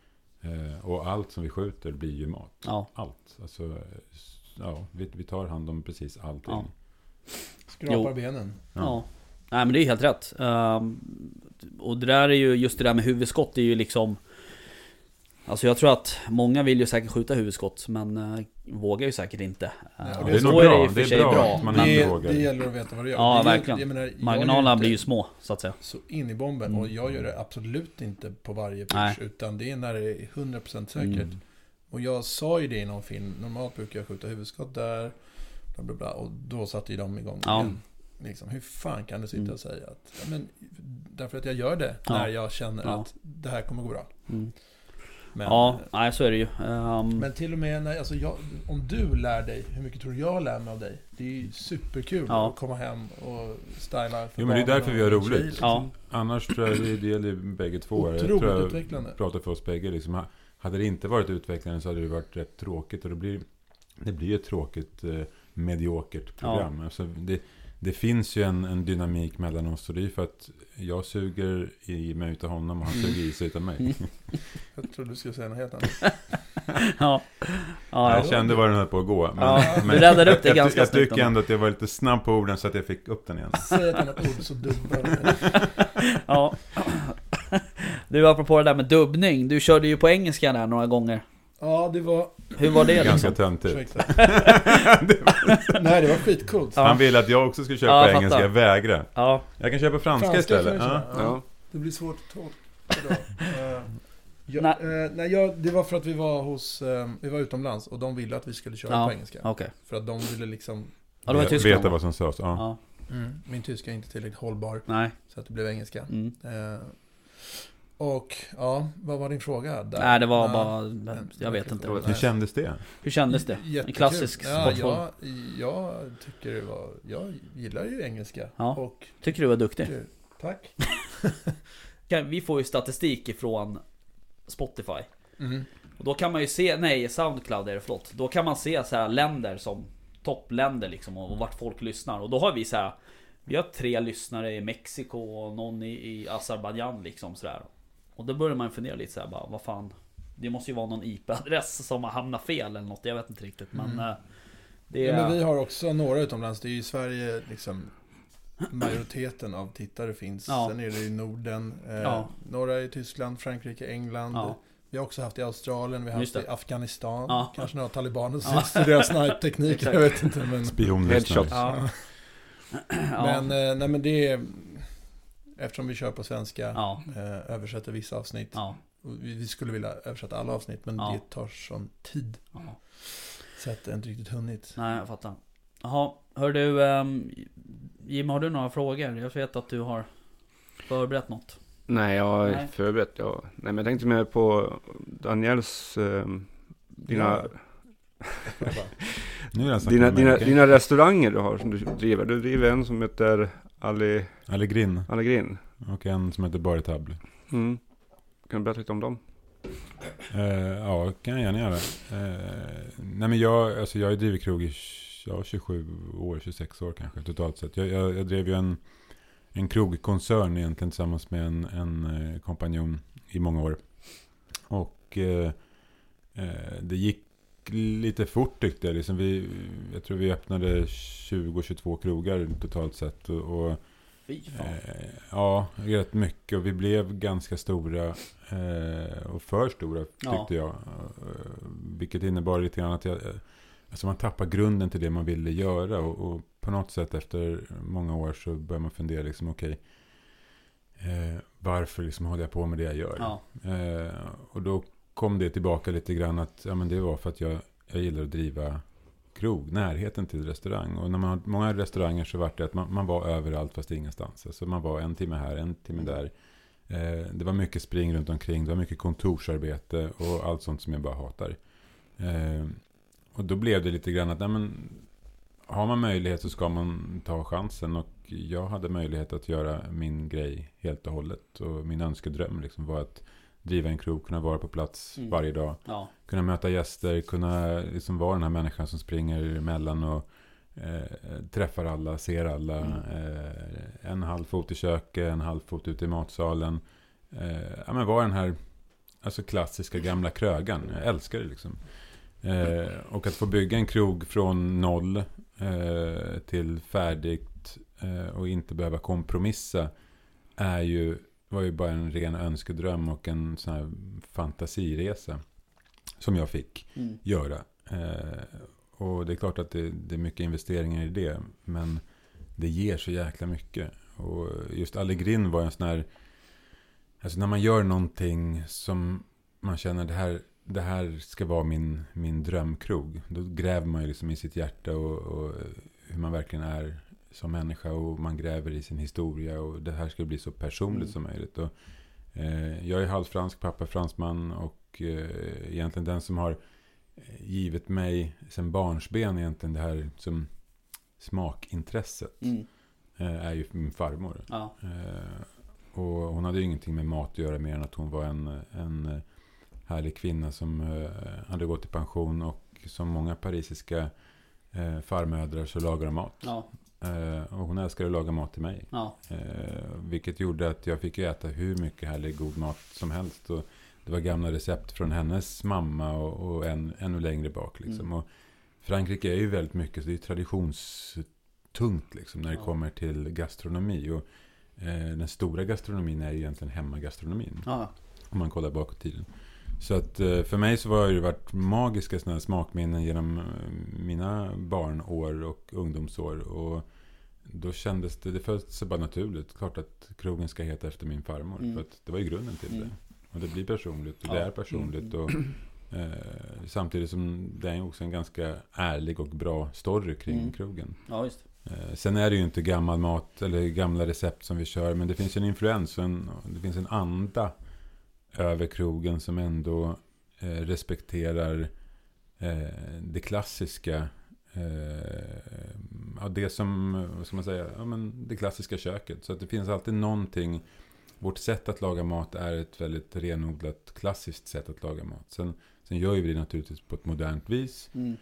Eh, och allt som vi skjuter blir ju mat. Ja. Allt. Alltså, ja, vi, vi tar hand om precis allting. Ja. Skrapar Jo. benen. Ja. Nej men det är helt rätt. Ehm, och det där är ju, just det där med huvudskott är ju liksom Alltså jag tror att många vill ju säkert skjuta huvudskott men eh, vågar ju säkert inte. Eh, Ja, det är nog bra. det Det är bra bra. att man det, vågar. det gäller att veta vad du gör. Ja, Det verkligen. Jag menar, marginalerna blir ju små så att säga. Så in i bomben. Mm. Och jag gör det absolut inte på varje Nej. pitch. Utan det är när det är 100% säkert. Mm. Och jag sa ju det i någon film. Normalt brukar jag skjuta huvudskott där. Bla bla bla. Och då satte ju de igång Ja. igen. Liksom, hur fan kan du sitta Mm. och säga att... Ja, men, därför att jag gör det Ja. när jag känner Ja. att det här kommer gå bra. Men, Ja, nej så är det ju. Ehm, men till och med när, alltså jag, om du lär dig, hur mycket tror du jag lär mig av dig? Det är ju superkul Ja. att komma hem och styla för Jo, men det är därför vi har tjej, roligt. liksom. Ja. Annars tror jag det, gäller bägge två. Jag Otroligt tror jag utvecklande. pratar för oss bägge. Liksom. Ha- Hade det inte varit utvecklande så hade det varit rätt tråkigt. Och det blir, det blir ett tråkigt, eh, mediokert program. Alltså, det, det finns ju en, en dynamik mellan oss. Och det är ju för att jag suger i mig utav honom och han suger i sig utav mig. Mm. Jag trodde du skulle säga något helt annat. ja. Ja, jag ja. kände var den höll på att gå. Men, Ja, du räddade upp det jag, ganska jag snyggt tycker ändå. att jag var lite snabb på orden så att jag fick upp den igen. Säg ett annat ord så dubbar du. Ja. Du, apropå det där med dubbning. Du körde ju på engelska där några gånger. Ja, det var... Hur var det Ganska liksom? töntigt. Nej, det var skitcoolt. Han ville att jag också skulle köra Ja, engelska, jag vägrar. Ja, Jag kan köra på franska, Franska istället. Ja. Ja. Det blir svårt att tolka. Eh, jag, Nej. eh, nej, jag, det var för att vi var hos... eh, vi var utomlands och de ville att vi skulle köra Ja. på engelska. okej. För att de ville liksom... Ja, det Tyskland Veta va? vad som sades. Ja. Ja, Min tyska är inte tillräckligt hållbar. nej. Så att det blev engelska. Mm. Eh, och ja, vad var din fråga? Där? Nej, det var Ja. bara... Jag vet inte. Hur kändes det? Hur kändes det? Jättekul. En klassisk ja, sportform. jag, jag tycker det var... Jag gillar ju engelska. Ja. Och... Tycker du var duktig? Tack. Kan- Vi får ju statistik ifrån Spotify. Mm. Och då kan man ju se, nej Soundcloud är det, förlåt. Då kan man se så här länder som toppländer liksom och, och vart folk lyssnar. Och då har vi så här. Vi har tre lyssnare i Mexiko och någon i, i Azerbajdzjan liksom sådär. Och då börjar man fundera lite så här bara, vad fan. Det måste ju vara någon IP-adress som har hamnat fel eller något, jag vet inte riktigt. Men Mm. eh, det Ja, är... men vi har också några utomlands. Det är ju i Sverige liksom majoriteten av tittare finns. Ja. Sen är det i Norden. Eh, Ja. Några i Tyskland, Frankrike, England. Ja. Vi har också haft i Australien, vi har haft i. Afghanistan. Ja. Kanske några talibaner som Ja. studerar snipe-teknik, jag vet inte. Men, Spionlyssnare. Ja. ja. men, eh, nej, men det är... Eftersom vi kör på svenska, ja. eh, översätter vissa avsnitt. Ja. Vi skulle vilja översätta alla avsnitt, men Ja. det tar sån tid. ja. Så att det inte riktigt hunnit. Nej, jag fattar. Jaha, hör du um, Jim, har du några frågor? Jag vet att du har förberett något. Nej, jag har Nej. förberett. Ja. Nej, men jag tänkte mer på Daniels, eh, dina, dina, dina, med- dina restauranger du har som du driver. Du driver en som heter Ali, Allegrin. Allegrin. Och en som heter Bar Table. Mm. Kan du berätta lite om dem? Eh, ja, kan jag gärna göra. Eh, nej men jag, alltså jag har drivit krog i ja, 27 år, 26 år kanske totalt sett. Jag, jag, jag drev ju en, en krogkoncern egentligen tillsammans med en, en eh, kompanjon i många år. Och eh, eh, det gick lite fort tyckte jag. Liksom vi, jag tror vi öppnade 20-22 krogar totalt sett. Och, och Fy fan. Eh, ja, rätt mycket. Och vi blev ganska stora. Eh, och för stora tyckte Ja. jag. Eh, vilket innebar lite grann att jag, eh, alltså man tappar grunden till det man ville göra. Och, och på något sätt efter många år så börjar man fundera liksom okej. eh, varför liksom håller jag på med det jag gör? Ja. Eh, och då kom det tillbaka lite grann att ja, men det var för att jag, jag gillar att driva krog, närheten till restaurang. Och när man har många restauranger så var det att man, man var överallt fast ingenstans. Alltså man var en timme här, en timme där. Eh, det var mycket spring runt omkring, det var mycket kontorsarbete och allt sånt som jag bara hatar. Eh, och då blev det lite grann att, nej men, har man möjlighet så ska man ta chansen. Och jag hade möjlighet att göra min grej helt och hållet. Och min önskedröm liksom var att driva en krog, kunna vara på plats Mm. varje dag. Ja. Kunna möta gäster, kunna liksom vara den här människan som springer emellan och eh, träffar alla, ser alla. Mm. Eh, en halv fot i köket, en halv fot ute i matsalen. Eh, ja, men vara den här alltså klassiska gamla krögan. Jag älskar det liksom. Eh, och att få bygga en krog från noll eh, till färdigt eh, och inte behöva kompromissa är ju, var ju bara en ren önskedröm och en sån här fantasiresa som jag fick Mm. göra. Eh, och det är klart att det, det är mycket investeringar i det, men det ger så jäkla mycket. Och just Allegrin var en sån här, alltså när man gör någonting som man känner det här, det här ska vara min, min drömkrog. Då gräver man ju liksom i sitt hjärta och, och hur man verkligen är som människa och man gräver i sin historia och det här ska bli så personligt Mm. som möjligt. Och, eh, jag är halvfransk, pappa är fransman och eh, egentligen den som har eh, givit mig sen barnsben egentligen det här som smakintresset Mm. eh, är ju min farmor. Ja. Eh, och hon hade ju ingenting med mat att göra mer än att hon var en, en härlig kvinna som eh, hade gått i pension och som många parisiska eh, farmödrar så lagar de mat. Ja. Eh, och hon älskade att laga mat till mig. Ja. Eh, vilket gjorde att jag fick äta hur mycket härlig god mat som helst. Och det var gamla recept från hennes mamma och, och en, ännu längre bak. Liksom. Mm. Och Frankrike är ju väldigt mycket, så det är traditionstungt liksom, när det Ja. kommer till gastronomi. Och, eh, den stora gastronomin är ju egentligen hemmagastronomin. Ja. Om man kollar bakåt i tiden. Så att eh, för mig så har det varit magiska sådana smakminnen genom eh, mina barnår och ungdomsår. Och då kändes det, det föll sig bara naturligt. Klart att krogen ska heta efter min farmor. Mm. För att det var ju grunden till Mm. det. Och det blir personligt och Ja. det är personligt. Och, eh, samtidigt som det är också en ganska ärlig och bra story kring Mm. krogen. Ja, just. Eh, sen är det ju inte gammal mat eller gamla recept som vi kör. Men det finns en influens och en, det finns en anda över krogen som ändå eh, respekterar eh, det klassiska. Eh, ja, det som, vad ska man säga, ja, men det klassiska köket. Så att det finns alltid någonting. Vårt sätt att laga mat är ett väldigt renodlat klassiskt sätt att laga mat. Sen, sen gör vi det naturligtvis på ett modernt vis. Mm.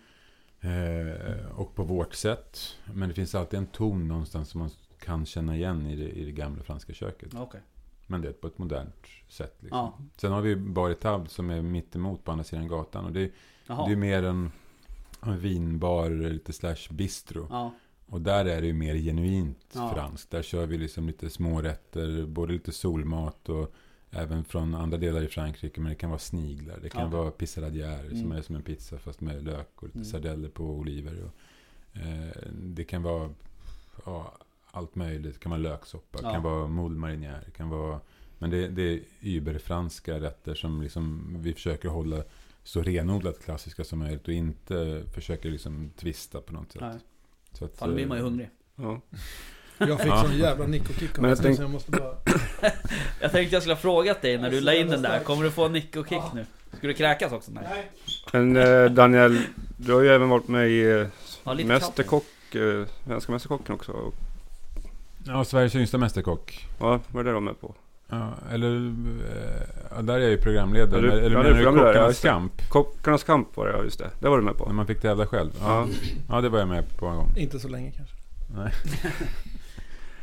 Eh, och på vårt sätt. Men det finns alltid en ton någonstans som man kan känna igen i det, i det gamla franska köket. Okej. Men det är på ett modernt sätt. Liksom. Ja. Sen har vi Bar Tab som är mitt emot på andra sidan gatan. Och det, Jaha. det är mer en, en vinbar, lite slash bistro. Ja. Och där är det ju mer genuint Ja. franskt. Där kör vi liksom lite smårätter, både lite solmat och även från andra delar i Frankrike. Men det kan vara sniglar, det kan Ja. vara pissaladière som Mm. är som en pizza fast med lök och lite Mm. sardeller på oliver. Och, eh, det kan vara ja, allt möjligt. Det kan vara löksoppa, Ja. kan vara moule marinière, kan vara... Men det, det är überfranska rätter som liksom vi försöker hålla så renodlat klassiska som möjligt och inte försöker liksom twista på något sätt. Nej. Så att, Fan, då blir man ju eh, hungrig. Ja. Jag fick Ja. sån jävla nick och kick av jag tänk- jag måste bara... Jag tänkte jag skulle ha frågat dig när du Jag la in den där. Kommer du få en nick och kick Ja. nu? Ska du kräkas också? Nej. Men eh, Daniel, du har ju även varit med i eh, Ja, Mästerkock, eh, Svenska Mästerkocken också. Och, Ja, Sveriges yngsta mästerkock. ja, vad är det de är på? Ja, eller... eh, Ja, där är jag ju programledare. Ja, du- eller ja, menar du Kockarnas kamp? Kockarnas kamp var det, ja just det. Det var du med på. När man fick tävla själv? Ja. Ja. ja, det var jag med på en gång. Inte så länge kanske. Nej,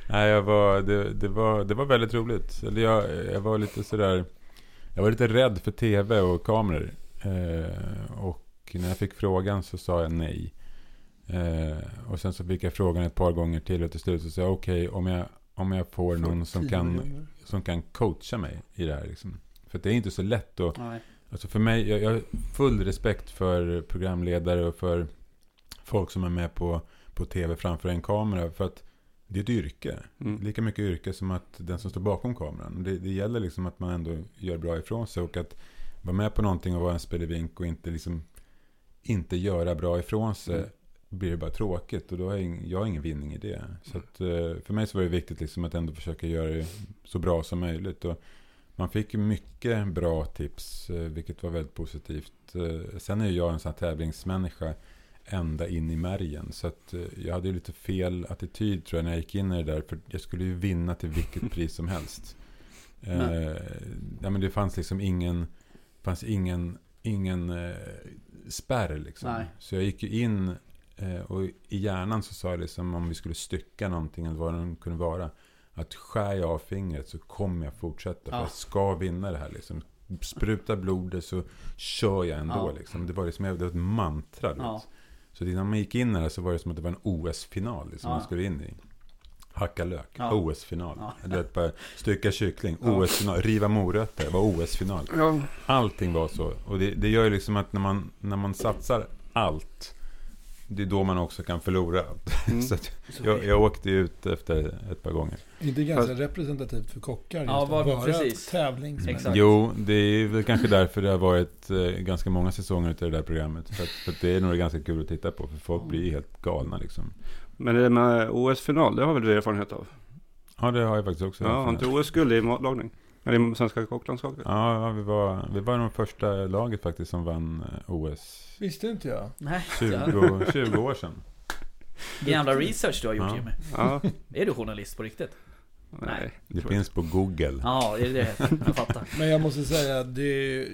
Nej jag var, det, det, var, det var väldigt roligt. Eller jag, jag var lite sådär... Jag var lite rädd för tv och kameror. Eh, och när jag fick frågan så sa jag nej. Eh, och sen så fick jag frågan ett par gånger till och till slut så sa jag okej om, jag, om jag får någon som kan, som kan coacha mig i det här. Liksom. För det är inte så lätt att Nej. Alltså för mig, jag, jag har full respekt för programledare och för folk som är med på, på tv framför en kamera. För att det är ett yrke. Mm. Lika mycket yrke som att den som står bakom kameran. Det, det gäller liksom att man ändå gör bra ifrån sig. Och att vara med på någonting och vara en spelevink och inte liksom inte göra bra ifrån sig. Mm. Blir det bara tråkigt. Och då har jag, ing, jag har ingen vinning i det. Så att, eh, för mig så var det viktigt liksom att ändå försöka göra det så bra som möjligt. Och man fick mycket bra tips, eh, vilket var väldigt positivt. Eh, Sen är ju jag en sån här tävlingsmänniska ända in i märgen. Så att jag hade ju lite fel attityd tror jag när jag gick in i det där. För jag skulle ju vinna till vilket pris som helst. Eh, ja, men det fanns liksom ingen, fanns ingen, ingen eh, spärr liksom. Nej. Så jag gick ju in och i hjärnan så sa jag liksom om vi skulle stycka någonting eller vad det kunde vara. Att skär jag av fingret så kommer jag fortsätta. För Ja. jag ska vinna det här liksom. Spruta blodet så kör jag ändå Ja. liksom. Det var liksom det var ett mantra. Ja. Så innan man gick in i det så var det som att det var en OS-final liksom, man skulle in i. Hacka lök. OS-final. Ja. Bara stycka kyckling. OS-final. Riva morötter, det var OS-final. Allting var så. Och det, det gör ju liksom att när man, när man satsar allt, det är då man också kan förlora. Mm. så att jag, jag åkte ut efter ett par gånger. Inte ganska representativt för kockar just Ja, att var- vara precis. Exakt. Jo, det är väl kanske därför det har varit eh, ganska många säsonger utav det där programmet. För att, för att det är nog ganska kul att titta på, för folk blir helt galna liksom. men det med OS-final, det har väl du erfarenhet av? Ja, det har jag faktiskt också. Ja, har inte OS-guld i matlagning? Eller i svenska kocklandslaget? Ja, vi var, vi var de första laget faktiskt som vann eh, OS. Visste inte jag. Nej, 20, 20 år sedan. Jävla research du har gjort Ja. Jimmy. Ja, Är du journalist på riktigt? nej. Det finns på Google. Ja, det är det jag fattar. Men jag måste säga, det,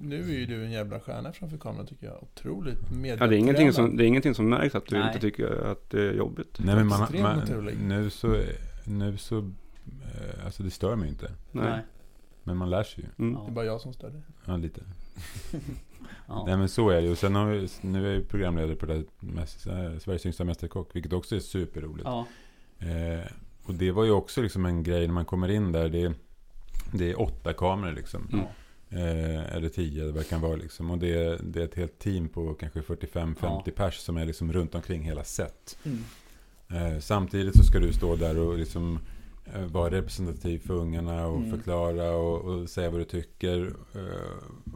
nu är ju du en jävla stjärna framför kameran tycker jag. Otroligt medietränad. Ja, det, är ingenting som, det är ingenting som märks att du Nej. inte tycker att det är jobbigt. Nej, men man, man, nu så, nu så, alltså det stör mig inte. Nej. Men man lär sig ju. Mm. Ja. Det är bara jag som stör dig. Ja, lite. Ja. Nej men så är det ju. Sen har vi, nu är jag ju programledare på det här eh, Sveriges yngsta mästerkock. Vilket också är superroligt. Ja. Eh, och det var ju också liksom en grej när man kommer in där. Det, det är åtta kameror liksom. Mm. Eh, eller tio, eller vad det kan vara liksom. Och det, är- det är ett helt team på kanske 45-50 pers som är liksom runt omkring hela set. Mm. Eh, samtidigt så ska du stå där och liksom eh, vara representativ för ungarna och Mm. förklara och, och säga vad du tycker. Eh,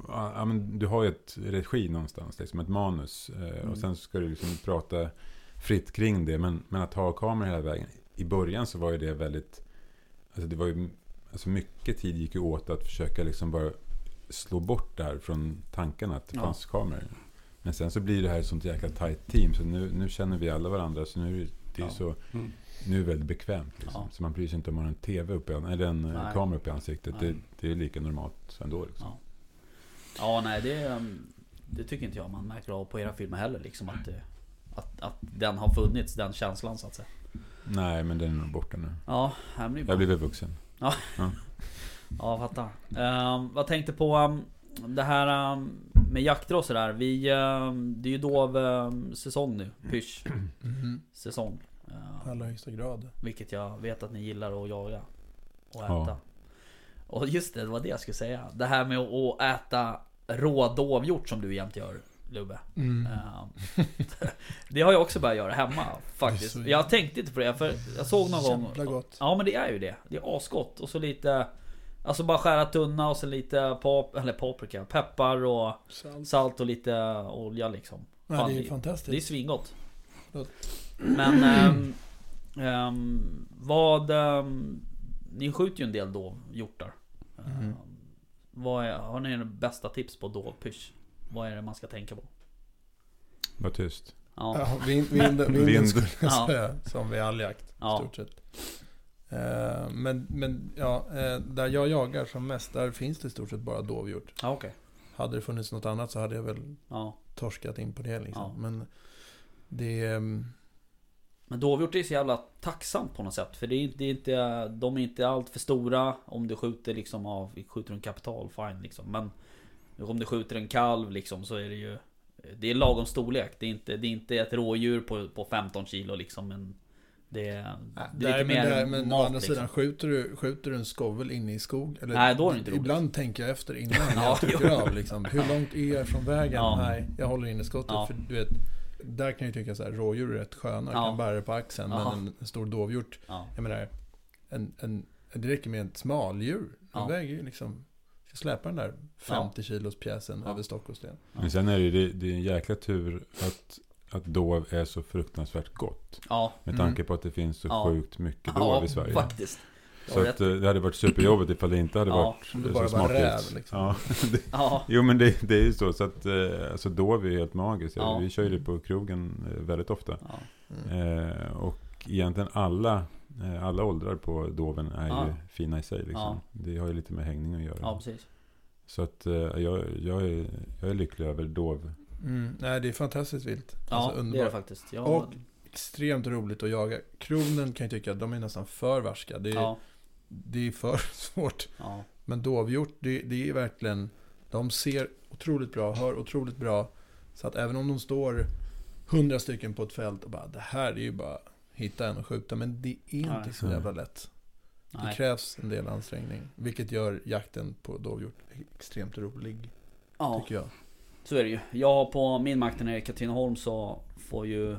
ja, men du har ju ett regi någonstans, liksom ett manus. Eh, Mm. Och sen ska du liksom prata fritt kring det. Men, men att ha kameror hela vägen. I början så var ju det väldigt... Alltså det var ju... Alltså mycket tid gick ju åt att försöka liksom bara slå bort det här från tankarna att det Ja. fanns kameror. Men sen så blir det här ett sånt jäkla tight team. Så nu, nu känner vi alla varandra. Så nu är det, det är Ja. så... Mm. Nu är det väldigt bekvämt. Liksom. Ja. Så man bryr sig inte om man har en TV uppe, i- eller en eh, Nej. kamera uppe i ansiktet. Det, det är lika normalt ändå. Liksom. Ja. Ja, nej det, um, det tycker inte jag man märker av på era filmer heller. Liksom att, det, att, att den har funnits, den känslan så att säga. Nej, men den är nog borta nu. Ja, här blir Jag blir väl vuxen. Ja, jag fattar. Um, vad tänkte på um, det här um, med jakter och sådär. Vi, um, det är ju dov um, säsong nu. Pysch Mhm. säsong. I allra högsta grad. vilket jag vet att ni gillar att jaga. Och äta. Ja. Och just det, det var det jag skulle säga. Det här med att äta rå dovhjort som du jämt gör Lubbe. Mm. Ehm, det har jag också börjat göra hemma faktiskt. Jag tänkte inte på det för jag såg någon gång Jävla gott. Ja men det är ju det. Det är asgott. Och så lite Alltså bara skära tunna och så lite pap eller paprika, peppar och Salt. salt och lite olja liksom. Nej, Fan, det är det är fantastiskt. svingott. Men ehm, ehm, vad... ehm, ni skjuter ju en del dovhjortar. Mhm. Ehm, vad är, har ni några bästa tips på dovpysch? Vad är det man ska tänka på? Var tyst. Ja, Ja, vind, vind, vinden Vind. skulle jag Ja. säga. Som vid all jakt. Ja. stort sett. Men, men ja, eh, där jag jagar som mest, där finns det i stort sett bara dovhjort. ja okej. Hade det funnits något annat så hade jag väl Ja. torskat in på det liksom. Ja. Men det... ehm, Men dovhjort är så jävla tacksamt på något sätt. För det är inte, det är inte, de är inte allt för stora. Om du skjuter liksom av, skjuter en kapital, fine liksom. Men om du skjuter en kalv liksom så är det ju Det är lagom storlek. Det är inte, det är inte ett rådjur på, på 15 kilo liksom. Men det är, det är Nej, lite men, mer där, men å mat andra liksom. sidan, skjuter du, skjuter du en skovel inne i skog? Eller, Nej, då är det inte roligt. Ibland tänker jag efter innan Ja, jag trycker av. Liksom. Hur långt är jag från vägen? Ja. Nej, jag håller inne skottet. Ja. För du vet, där kan jag tycka så här, rådjur är rätt sköna. Ja. Kan bära det på axeln. Jaha. Men en, stor dovhjort, Ja. jag menar, en, en, det räcker med ett smaldjur. De Ja. väger ju liksom, ska släpa den där 50 kilos pjäsen Ja. över stock och sten. Ja. Men sen är det, ju- det, det är en jäkla tur att att dov är så fruktansvärt gott. Ja, Med Mm. tanke på att det finns så Ja. sjukt mycket ja dov i Sverige. faktiskt. Så att, eh, det hade varit superjobbigt ifall det inte hade Ja, varit det bara så var smakligt. räv, liksom. Ja, det, Ja, jo men det, det är ju så. Så att eh, alltså dov är ju helt magiskt. Ja. Vi kör ju det på krogen eh, väldigt ofta. ja. Mm. Eh, och egentligen alla, alla åldrar på doven är Ja. ju fina i sig. Liksom. Ja. Det har ju lite med hängning att göra. ja precis. Så att jag, jag, är, jag är lycklig över dov. Mm. Nej, det är fantastiskt vilt. Ja, alltså, det är det faktiskt. Ja, Och- Extremt roligt att jaga. Kronen kan jag tycka att de är nästan för varska. Det är, ja, det är för svårt. ja, Men dovhjort, det, det är verkligen... De ser otroligt bra, hör otroligt bra. Så att även om de står hundra stycken på ett fält och bara det här är ju bara hitta en och skjuta. Men det är inte Nej. så jävla lätt. Det nej. krävs en del ansträngning. Vilket gör jakten på dovhjort extremt rolig, Ja, tycker jag. så är det ju. Jag på min mark nere i Katrineholm så får ju...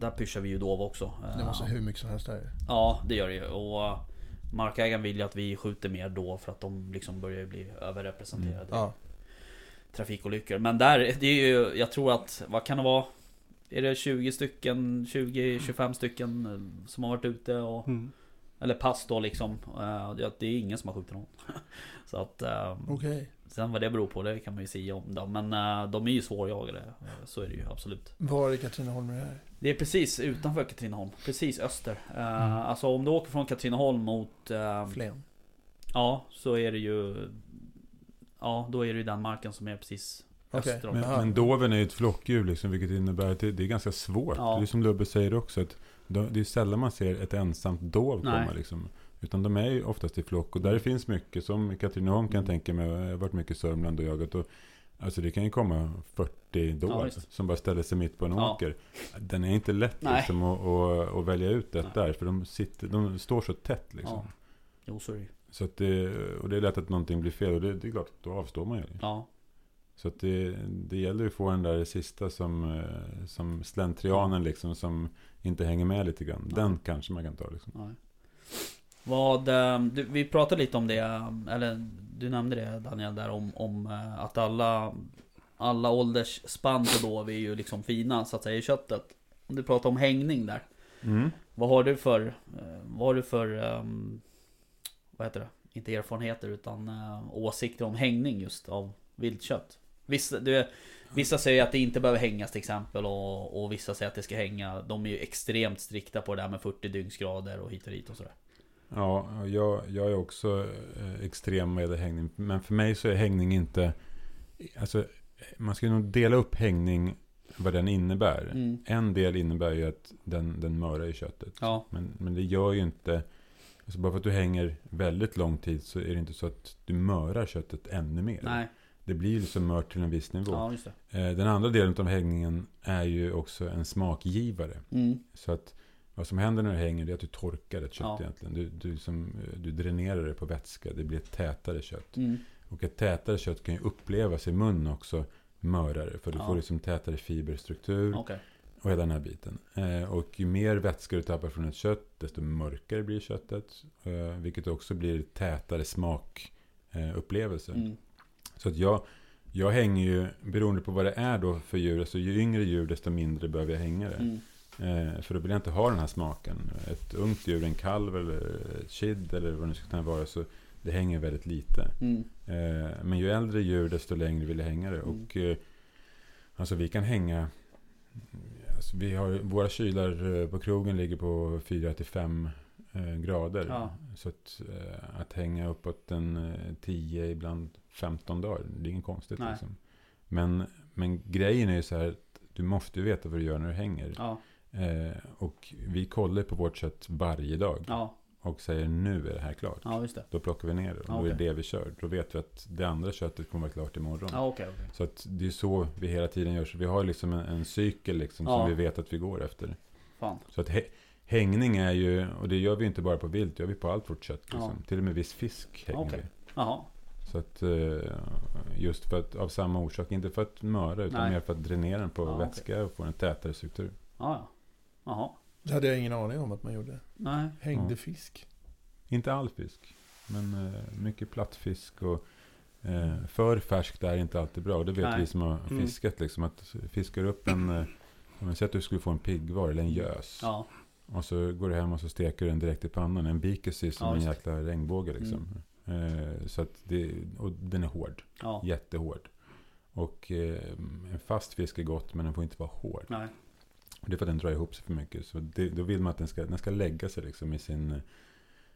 Där pyschar vi ju dov också. Det måste Eh, hur mycket som helst där. Ja, det gör det ju. Och markägaren vill ju att vi skjuter mer då för att de liksom börjar bli överrepresenterade i Ja, trafikolyckor. Men där, det är ju, jag tror att, vad kan det vara? Är det 20 stycken, 20-25 stycken eh, som har varit ute och Mm. Eller pass då liksom. Eh, det- är ingen som har skjutit någon. Så att eh, okej. Sen vad det beror på, det kan man ju säga om då. Men eh, de är ju svårjagade. Eh, Så är det ju absolut. Var i Katrineholm är det här? Det är precis utanför Katrineholm. Precis öster. Eh, Mm. Alltså om du åker från Katrineholm mot... eh, Flen. Ja, så är det ju... Ja, då är det ju den marken som är precis Okej. öster om. Men, men doven är ju ett flockdjur liksom, vilket innebär att det, det är ganska svårt. Ja. Det är som Lubbe säger också. Att de, det är sällan man ser ett ensamt dov komma. Nej. Liksom. Utan de är ju oftast i flock. Och där det finns mycket, som Katrineholm kan Mm. tänka mig. Jag har varit mycket i Sörmland och jagat. Och, alltså det kan ju komma 40 dov Ja, som bara ställer sig mitt på en Ja. åker. Den är inte lätt Nej. liksom, att, att, att välja ut det Nej. där. För de, sitter, de står så tätt liksom. Ja. Jo, ju. Så att det, och det är lätt att någonting blir fel. Och det, det är klart, då avstår man ju. Ja. Så att det, det gäller ju att få den där sista som, eh, som slentrianen liksom, som inte hänger med lite grann. Den kanske man kan ta liksom. Vad, eh, du, vi pratade lite om det, eller du nämnde det Daniel där om, om eh, att alla Alla åldersspann på då är ju liksom fina så att säga i köttet. Om du pratar om hängning där. Mm. Vad har du för, eh, vad har du för ehm, Vad heter det? Inte erfarenheter utan eh, åsikter om hängning just av viltkött. Vissa, du, vissa säger att det inte behöver hängas till exempel och, och vissa säger att det ska hänga. De är ju extremt strikta på det där med 40 dygnsgrader och hit och dit och sådär Ja, jag, jag är också eh, extrem med hängning. Men för mig så är hängning inte... Alltså, man ska nog dela upp hängning, vad den innebär. Mm. En del innebär ju att den, den mörar i köttet. Ja, Men, men det gör ju inte... Alltså bara för att du hänger väldigt lång tid så är det inte så att du mörar köttet ännu mer. nej, Det blir ju så mört till en viss nivå. ja Eh, Den andra delen av hängningen är ju också en smakgivare. mm. Så att vad som händer när du hänger det är att du torkar ett kött Ja. egentligen. Du, du, som, eh, du dränerar det på vätska. Det blir ett tätare kött. Mm. Och ett tätare kött kan ju upplevas i mun också mörare. För du Ja. får liksom tätare fiberstruktur Okej, och hela den här biten. Eh, och ju mer vätska du tappar från ett kött, desto mörkare blir köttet. Eh, vilket också blir tätare smakupplevelse. Eh, mm. Så att jag, jag hänger ju, beroende på vad det är då för djur, alltså ju yngre djur desto mindre behöver jag hänga det. Mm. Eh, för då vill jag inte ha den här smaken. Ett ungt djur, en kalv eller ett kid eller vad det nu ska kunna vara, så det hänger väldigt lite. Mm. Eh, men ju äldre djur desto längre vill jag hänga det. Mm. Och eh, alltså vi kan hänga, alltså vi har, våra kylar på krogen ligger på 4-5 eh, grader. Ja. Så att, att hänga uppåt en eh, 10, ibland 15 dagar, det är inget konstigt. Liksom. Men, men grejen är ju så här, att du måste ju veta vad du gör när du hänger. Ja, Eh, och vi kollar på vårt kött varje dag. ja, Och säger nu är det här klart. ja just det Då plockar vi ner det. Och Ja, då är det det vi kör. Då vet vi att det andra köttet kommer vara klart imorgon. Ja okej, okej Så att det är så vi hela tiden gör. Så vi har liksom en, en cykel liksom Ja. som vi vet att vi går efter. Fan Så att hä- hängning är ju, och det gör vi inte bara på vilt, det gör vi på allt vårt kött. Liksom. Ja. Till och med viss fisk hänger Okej. vi. Jaha, Så att, eh, just för att, av samma orsak, inte för att möra utan Nej. mer för att dränera den på Ja, vätska och få en tätare struktur. ja ja Jaha, Det hade jag ingen aning om att man gjorde. nej Hängde Ja. fisk. Inte all fisk, men eh, mycket plattfisk och eh, för färskt är inte alltid bra. Och det vet Nej. vi som har Mm. fiskat. Liksom, att fiskar upp en, eh, Om att du skulle få en piggvar eller en gös. Ja, Och så går du hem och så steker du den direkt i pannan. En biker ser som Ja, en jäkla regnbåge liksom. Eh, så att det, och den är hård. ja, Jättehård. Och eh, en fast fisk är gott men den får inte vara hård. nej. Det är för att den drar ihop sig för mycket. Så det, då vill man att den ska, den ska lägga sig liksom i sin eh,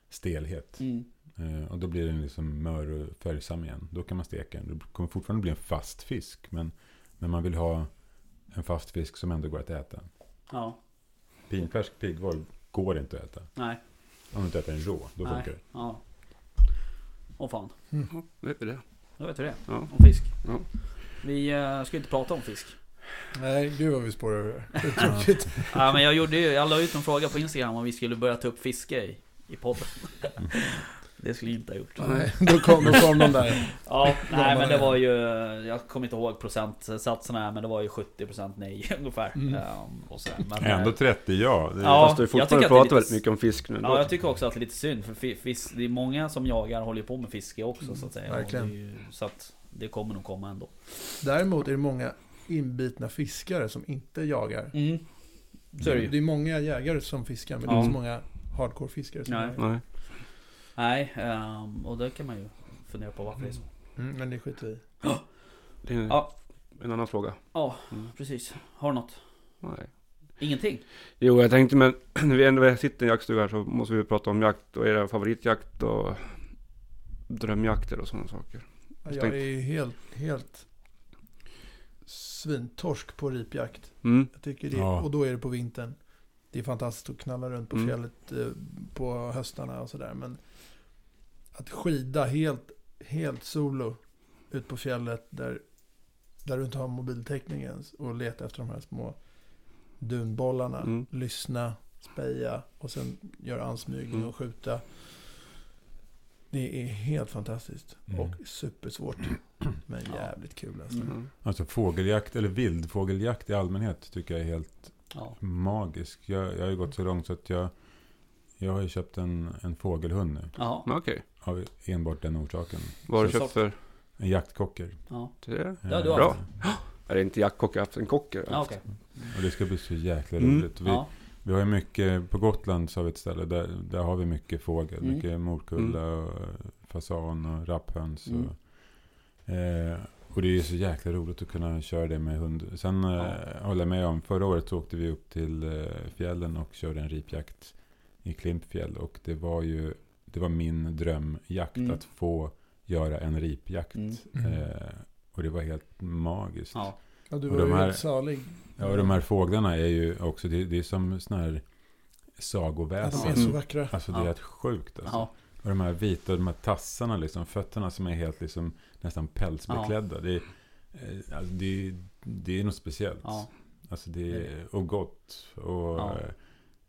stelhet. Mm. Eh, och då blir den liksom mör och färgsam igen. Då kan man steka den. Det kommer fortfarande bli en fast fisk. Men, men man vill ha en fast fisk som ändå går att äta. Ja, Pinfärsk piggvar går inte att äta. nej. Om du inte äter den rå, då nej. funkar det. Ja. Åh fan, Ja, vet vi det. då vet vi det. Ja. Om fisk. Ja. Vi eh, ska inte prata om fisk. Nej, gud vad vi spårar ur. Ja, men jag gjorde ju, jag la ut en fråga på Instagram om vi skulle börja ta upp fiske i, i podden. Det skulle jag inte ha gjort. Nej, då kom, då kom de där. Ja, nej men det var ju, jag kommer inte ihåg procentsatserna men det var ju 70% nej ungefär. Mm. Ehm, och så, men, Ändå 30 ja. Det, Ja, Fast du jag tycker fortfarande pratar lite väldigt mycket om fisk nu. Ja, jag tycker också att det är lite synd för fi- fisk, det är många som jagar håller ju på med fiske också så att säga. Och verkligen. ju- Så att det kommer nog komma ändå. Däremot är det många inbitna fiskare som inte jagar. Mm. Så är det ju. Det är många jägare som fiskar, men det är inte så många hardcore-fiskare som Nej. jagar. Nej. Nej, ehm, och det kan man ju fundera på varför det är så. Mm, men det skiter vi i. Det är Ja. en annan fråga. Ja, Mm. precis. Har du något? Nej. Ingenting? Jo, jag tänkte men när vi ändå sitter i en jaktstuga här så måste vi prata om jakt och era favoritjakt och drömjakter och sådana saker. Jag tänkte- är helt, helt svintorsk på ripjakt. Mm. Jag tycker det, Ja. och då är det på vintern. Det är fantastiskt att knalla runt på Mm. fjället eh, på höstarna och sådär. Men att skida helt, helt solo ut på fjället där, där du inte har mobiltäckning ens och leta efter de här små dunbollarna. Mm. Lyssna, speja och sen göra ansmygning Mm. och skjuta. Det är helt fantastiskt Mm. och supersvårt. Men Ja. jävligt kul alltså. Mm. Alltså fågeljakt, eller vildfågeljakt i allmänhet, tycker jag är helt Ja. magisk. Jag, jag har ju gått så långt så att jag, jag har ju köpt en, en fågelhund nu. Men Okej. Av enbart den orsaken. Vad har du köpt för? En jaktkocker. Ja. Det? Ja, du har Bra. Eh, Är det inte jaktkock? Jag har haft en kock. jag har Ja, okej. Och det ska bli så jäkla Mm. roligt. Vi, Ja. Vi har ju mycket, på Gotland så har vi ett ställe där, där har vi mycket fågel. Mm. Mycket morkulla och fasan och rapphöns. Mm. Och, eh, och det är ju så jäkla roligt att kunna köra det med hund. Sen Ja. eh, håller jag med om, förra året så åkte vi upp till eh, fjällen och körde en ripjakt i Klimpfjäll. Och det var ju, det var min drömjakt Mm. att få göra en ripjakt. Mm. Mm. Eh, och det var helt magiskt. Ja. Ja, du Och var de ju här- helt salig. Ja, och de här fåglarna är ju också, det, det är som sådana här Ja, sagoväsen. de är så vackra. Alltså det är Ja. helt sjukt alltså. Ja. Och de här vita, de här tassarna liksom, fötterna som är helt liksom nästan pälsbeklädda. Det, är, eh, alltså, det, är- det är något speciellt. Ja. Alltså det är, och gott. Och Ja.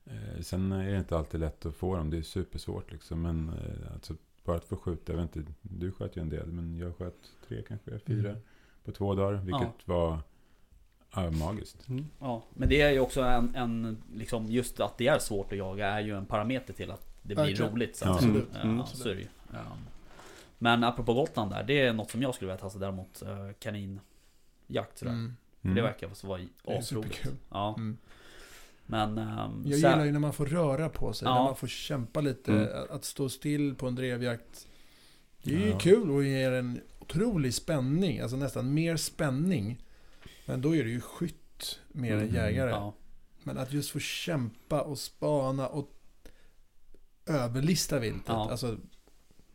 eh, sen är det inte alltid lätt att få dem. Det är supersvårt liksom. Men eh, alltså, bara att få skjuta, jag vet inte, du sköt ju en del. Men jag sköt tre kanske, fyra Mm. på två dagar. Vilket var ja, magiskt. Mm. Ja, men det är ju också en, en liksom just att det är svårt att jaga är ju en parameter till att det blir Verkligen. roligt. Så Ja. att säga. Absolut. Ja, Mm. så är det ju. Ja. Men apropå Gotland där, det är något som jag skulle vilja testa däremot. eh, Kaninjakt sådär. Mm. För Mm. Det verkar vara asroligt. Ja, Mm. men... ehm, Jag gillar ju när man får röra på sig, Ja. när man får kämpa lite, Mm. att stå still på en drevjakt. Det är ju Ja. kul och ger en otrolig spänning, alltså nästan mer spänning. Men då är det ju skytt mer än Mm. jägare. Ja, Men att just få kämpa och spana och överlista viltet. Ja. Alltså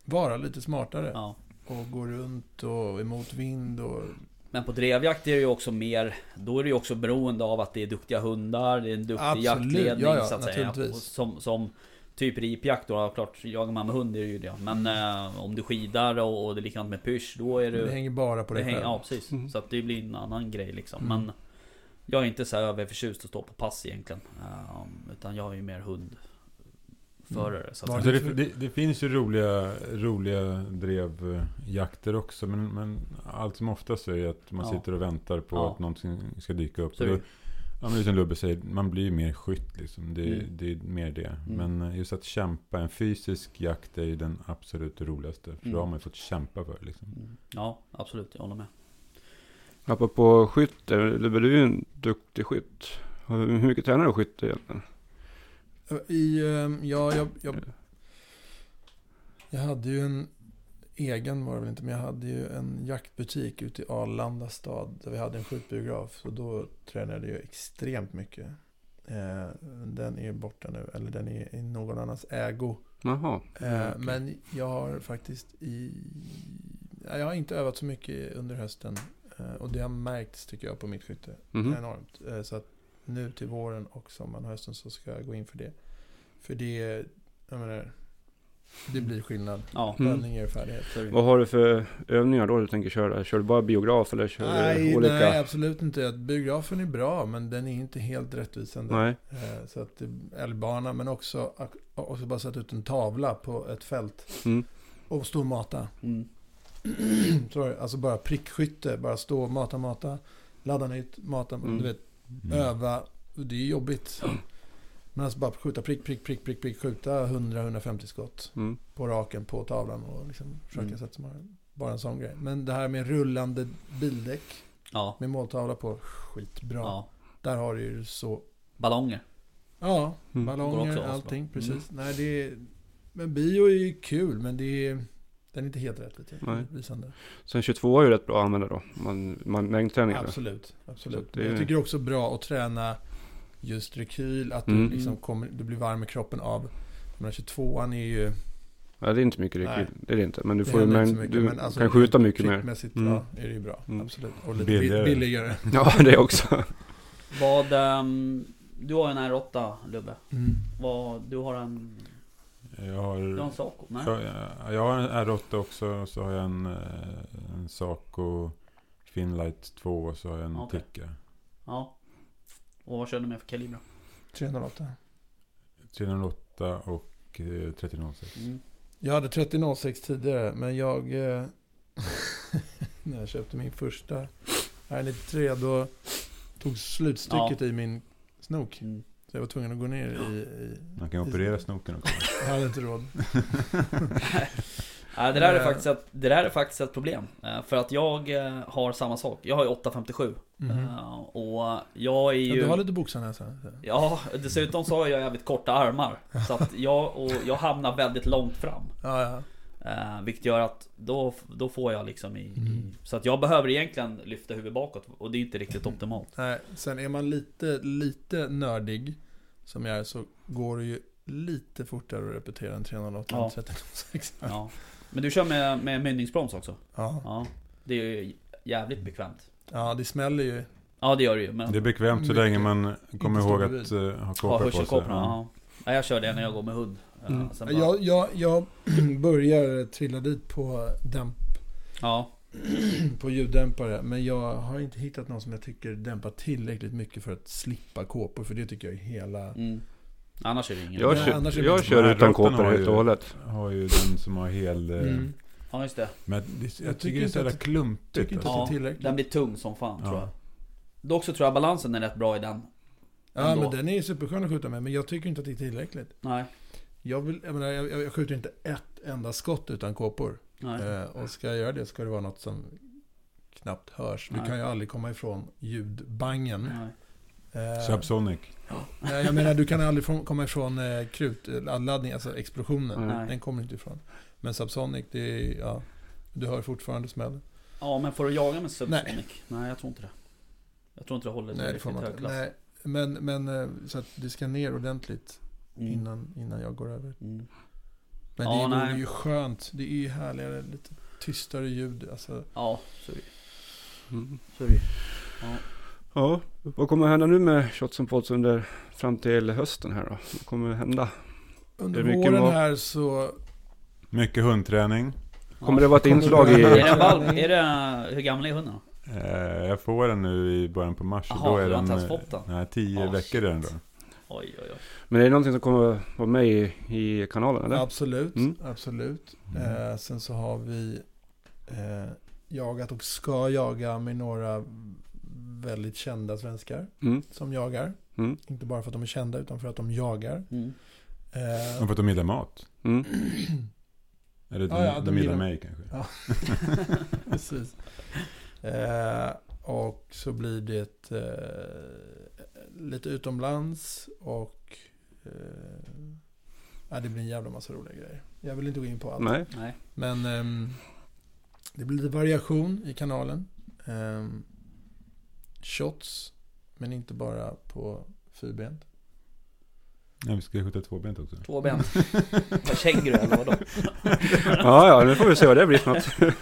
vara lite smartare. ja. Och gå runt och emot vind och... Men på drevjakt är det ju också mer Då är det ju också beroende av att det är duktiga hundar Det är en duktig Absolut, jaktledning ja, ja, så att säga som, som Typ ripjakt då, klart jagar man med hund är det ju det Men eh, om du skidar och, och det är likadant med pysch Då är du Det hänger bara på det dig själv. Ja precis, Mm. så att det blir en annan grej liksom Mm. Men Jag är inte så här överförtjust att stå på pass egentligen Ehm, Utan jag är ju mer hundförare så att Var säga. Alltså det, det, det finns ju roliga, roliga drevjakter också. Men, men allt som oftast så är att man Ja. sitter och väntar på Ja. att någonting ska dyka upp. Så Ja, men som Lubbe säger, man blir ju mer skytt liksom. Det, Mm. det är mer det. Mm. Men just att kämpa, en fysisk jakt är ju den absolut roligaste. För Mm. då har man ju fått kämpa för liksom. Mm. Ja absolut, jag håller med Apropå skytt, Lubbe du är ju en duktig skytt. Hur mycket tränar du skytte egentligen? I, ehm, ja, jag, jag, jag hade ju en egen var det väl inte, men jag hade ju en jaktbutik ute i Arlanda stad där vi hade en skjutbiograf. Så då tränade jag extremt mycket. Eh, den är borta nu, eller den är i någon annans ägo. Jaha. Eh. Men jag har faktiskt i... ja, Jag har inte övat så mycket under hösten. Eh, och det har märkts tycker jag på mitt skytte. Mhm. Enormt. Eh, så att nu till våren och sommaren och hösten så ska jag gå in för det. För det, jag menar, det blir skillnad. Ja, Mm. Övning ger färdighet. det. Vad har du för övningar då du tänker köra? Kör du bara biograf eller kör Nej, du olika? nej, absolut inte. Biografen är bra, men den är inte helt rättvisande. Nej. Eh, Så att det- älgbana, men också, också bara sätta ut en tavla på ett fält Mm. och stå och mata. Mm. Sorry, alltså bara prickskytte, bara stå och mata, mata, ladda nytt, mata, Mm. du vet, Mm. öva. Det är jobbigt. Men alltså bara skjuta prick, prick, prick, prick, prick, skjuta 100-150 skott Mm. på raken på tavlan och liksom försöka Mm. sätta sig bara en sån grej. Men det här med rullande bildäck Ja, med måltavla på, skitbra. ja. Där har du ju så, Ballonger. ja, Mm. Ballonger, allting, precis. Mm. Nej, det är, men bio är ju kul, men det är, den är inte helt Nej. rättvisande. Sen 22 är ju rätt bra att använda då. Man, man, mängdträningar. Absolut, absolut. Så det Jag tycker också bra att träna just rekyl, att Mm. du, liksom kommer, du blir varm i kroppen av, menar 22an är ju, Ja, det är inte mycket rekyl. Det är det inte. Men du får så mycket, du men alltså kan skjuta mycket mer. prickmässigt, Mm. ja, är det ju bra. Mm. Absolut. Och lite Billigare. billigare. Ja, det också. Vad, ehm, du har ju en R8 Lubbe. Mm. Vad, du har en, Jag du har en har, Saco? Nej? jag, jag har en R8 också, och så har jag en, eh, en Saco Finlight 2 och så har jag en Okej. Tikka. Ja. Och vad kör du med för kalibrar? 308. 308 och eh, 3006. Mm. Jag hade 3006 tidigare, men jag... Eh, när jag köpte min första R93, då tog slutstycket i min snok. Mm. Så jag var tvungen att gå ner i... i Man kan operera snoken också. jag hade inte råd. Ja, det, där är Eh. faktiskt ett, det där är faktiskt ett problem. Eh, För att jag eh, har samma sak. Jag har ju 857. Mhm. Eh, Och jag är Ja, ju... du har lite boxarnäsa. Ja, dessutom så har jag jävligt korta armar. Så att jag, och jag hamnar väldigt långt fram. Ja, ja. Eh, vilket gör att då, då får jag liksom i, i... Mm. Så att jag behöver egentligen lyfta huvudet bakåt. Och det är inte riktigt optimalt. Nej, sen är man lite, lite nördig, som jag är, så går det ju lite fortare att repetera än 308 Ja. än 306. Ja. Men du kör med, med mynningsbroms också? Ja. Ja. Det är ju jävligt bekvämt. ja, det smäller ju. Ja det gör det ju. Men... Det är bekvämt så länge man kommer ihåg att uh, ha Ja, kåpor på sig. Ja. Ja. Ja, jag kör det när jag går med hund. Eh, Mm. Bara, Jag, jag, jag börjar trilla dit på, dämp, ja. på ljuddämpare, men jag har inte hittat någon som jag tycker dämpar tillräckligt mycket för att slippa kåpor, för det tycker jag är hela... Mm. Annars är det ingen. Jag, Nej, kör, annars är det jag kör utan kåpor har helt ju- och hållet. Har ju den som har hel... eh, Mm. Ja just det. Men jag, Jag tycker det är inte så jävla att- klumpigt. tycker inte alltså. att det är Ja, tillräckligt. Den blir tung som fan Ja. tror jag. Dock så tror jag balansen är rätt bra i den. Ja, ändå. men den är ju superskön att skjuta med, men jag tycker inte att det är tillräckligt. Nej. Jag, vill, jag, menar, jag, jag skjuter inte ett enda skott utan kåpor. Nej. Eh, och ska jag göra det ska det vara något som knappt hörs. Nej. kan ju aldrig komma ifrån ljudbangen. Nej. Eh, Subsonic. nej, jag menar, du kan aldrig komma ifrån eh, krutladdning, alltså explosionen. Nej. Nej. Den kommer inte ifrån. Men Subsonic, det är, ja, du hör fortfarande smällen. Ja men får du jaga med Subsonic? Nej. jag tror inte det. Jag tror inte det håller Nej, det får riktigt man hög inte. klass. Nej, men, men eh, så att det ska ner ordentligt Mm. innan, innan jag går över. Mm. Men Ja, det vore nej. ju skönt. Det är ju härligare, lite tystare ljud. Alltså, Ja, så är det Mm. så är det Ja. Ja, vad kommer hända nu med Shots and Pods under fram till hösten här då? Vad kommer hända? under våren mat. här så... Mycket hundträning. Kommer det vara ett inslag i... Är det valp? Är det, hur gammal är hunden då? Eh, jag får den nu i början på mars. Jaha, då är har den... inte eh, fått den? Nej, tio Ah, veckor är den då. Oj oj oj. Men är det någonting som kommer vara med i, i kanalen eller? Absolut, Mm. absolut. Mm. Eh, sen så har vi eh, jagat och ska jaga med några väldigt kända svenskar Mm. som jagar. Mm. Inte bara för att de är kända utan för att de jagar. Mm. Eh, Och för att de gillar mat. Mm. Eller de, Ja, ja, de, de gillar mig kanske. Ja. Precis. Eh, och så blir det eh, lite utomlands och... Eh, det blir en jävla massa roliga grejer. Jag vill inte gå in på allt. Nej. Nej. Men ehm, det blir lite variation i kanalen. Shots, men inte bara på fyrbent. Ja, vi ska skjuta tvåbent också. Två ben. Vad känguru eller vadå? Ja, ja, nu får vi se vad det blir för något.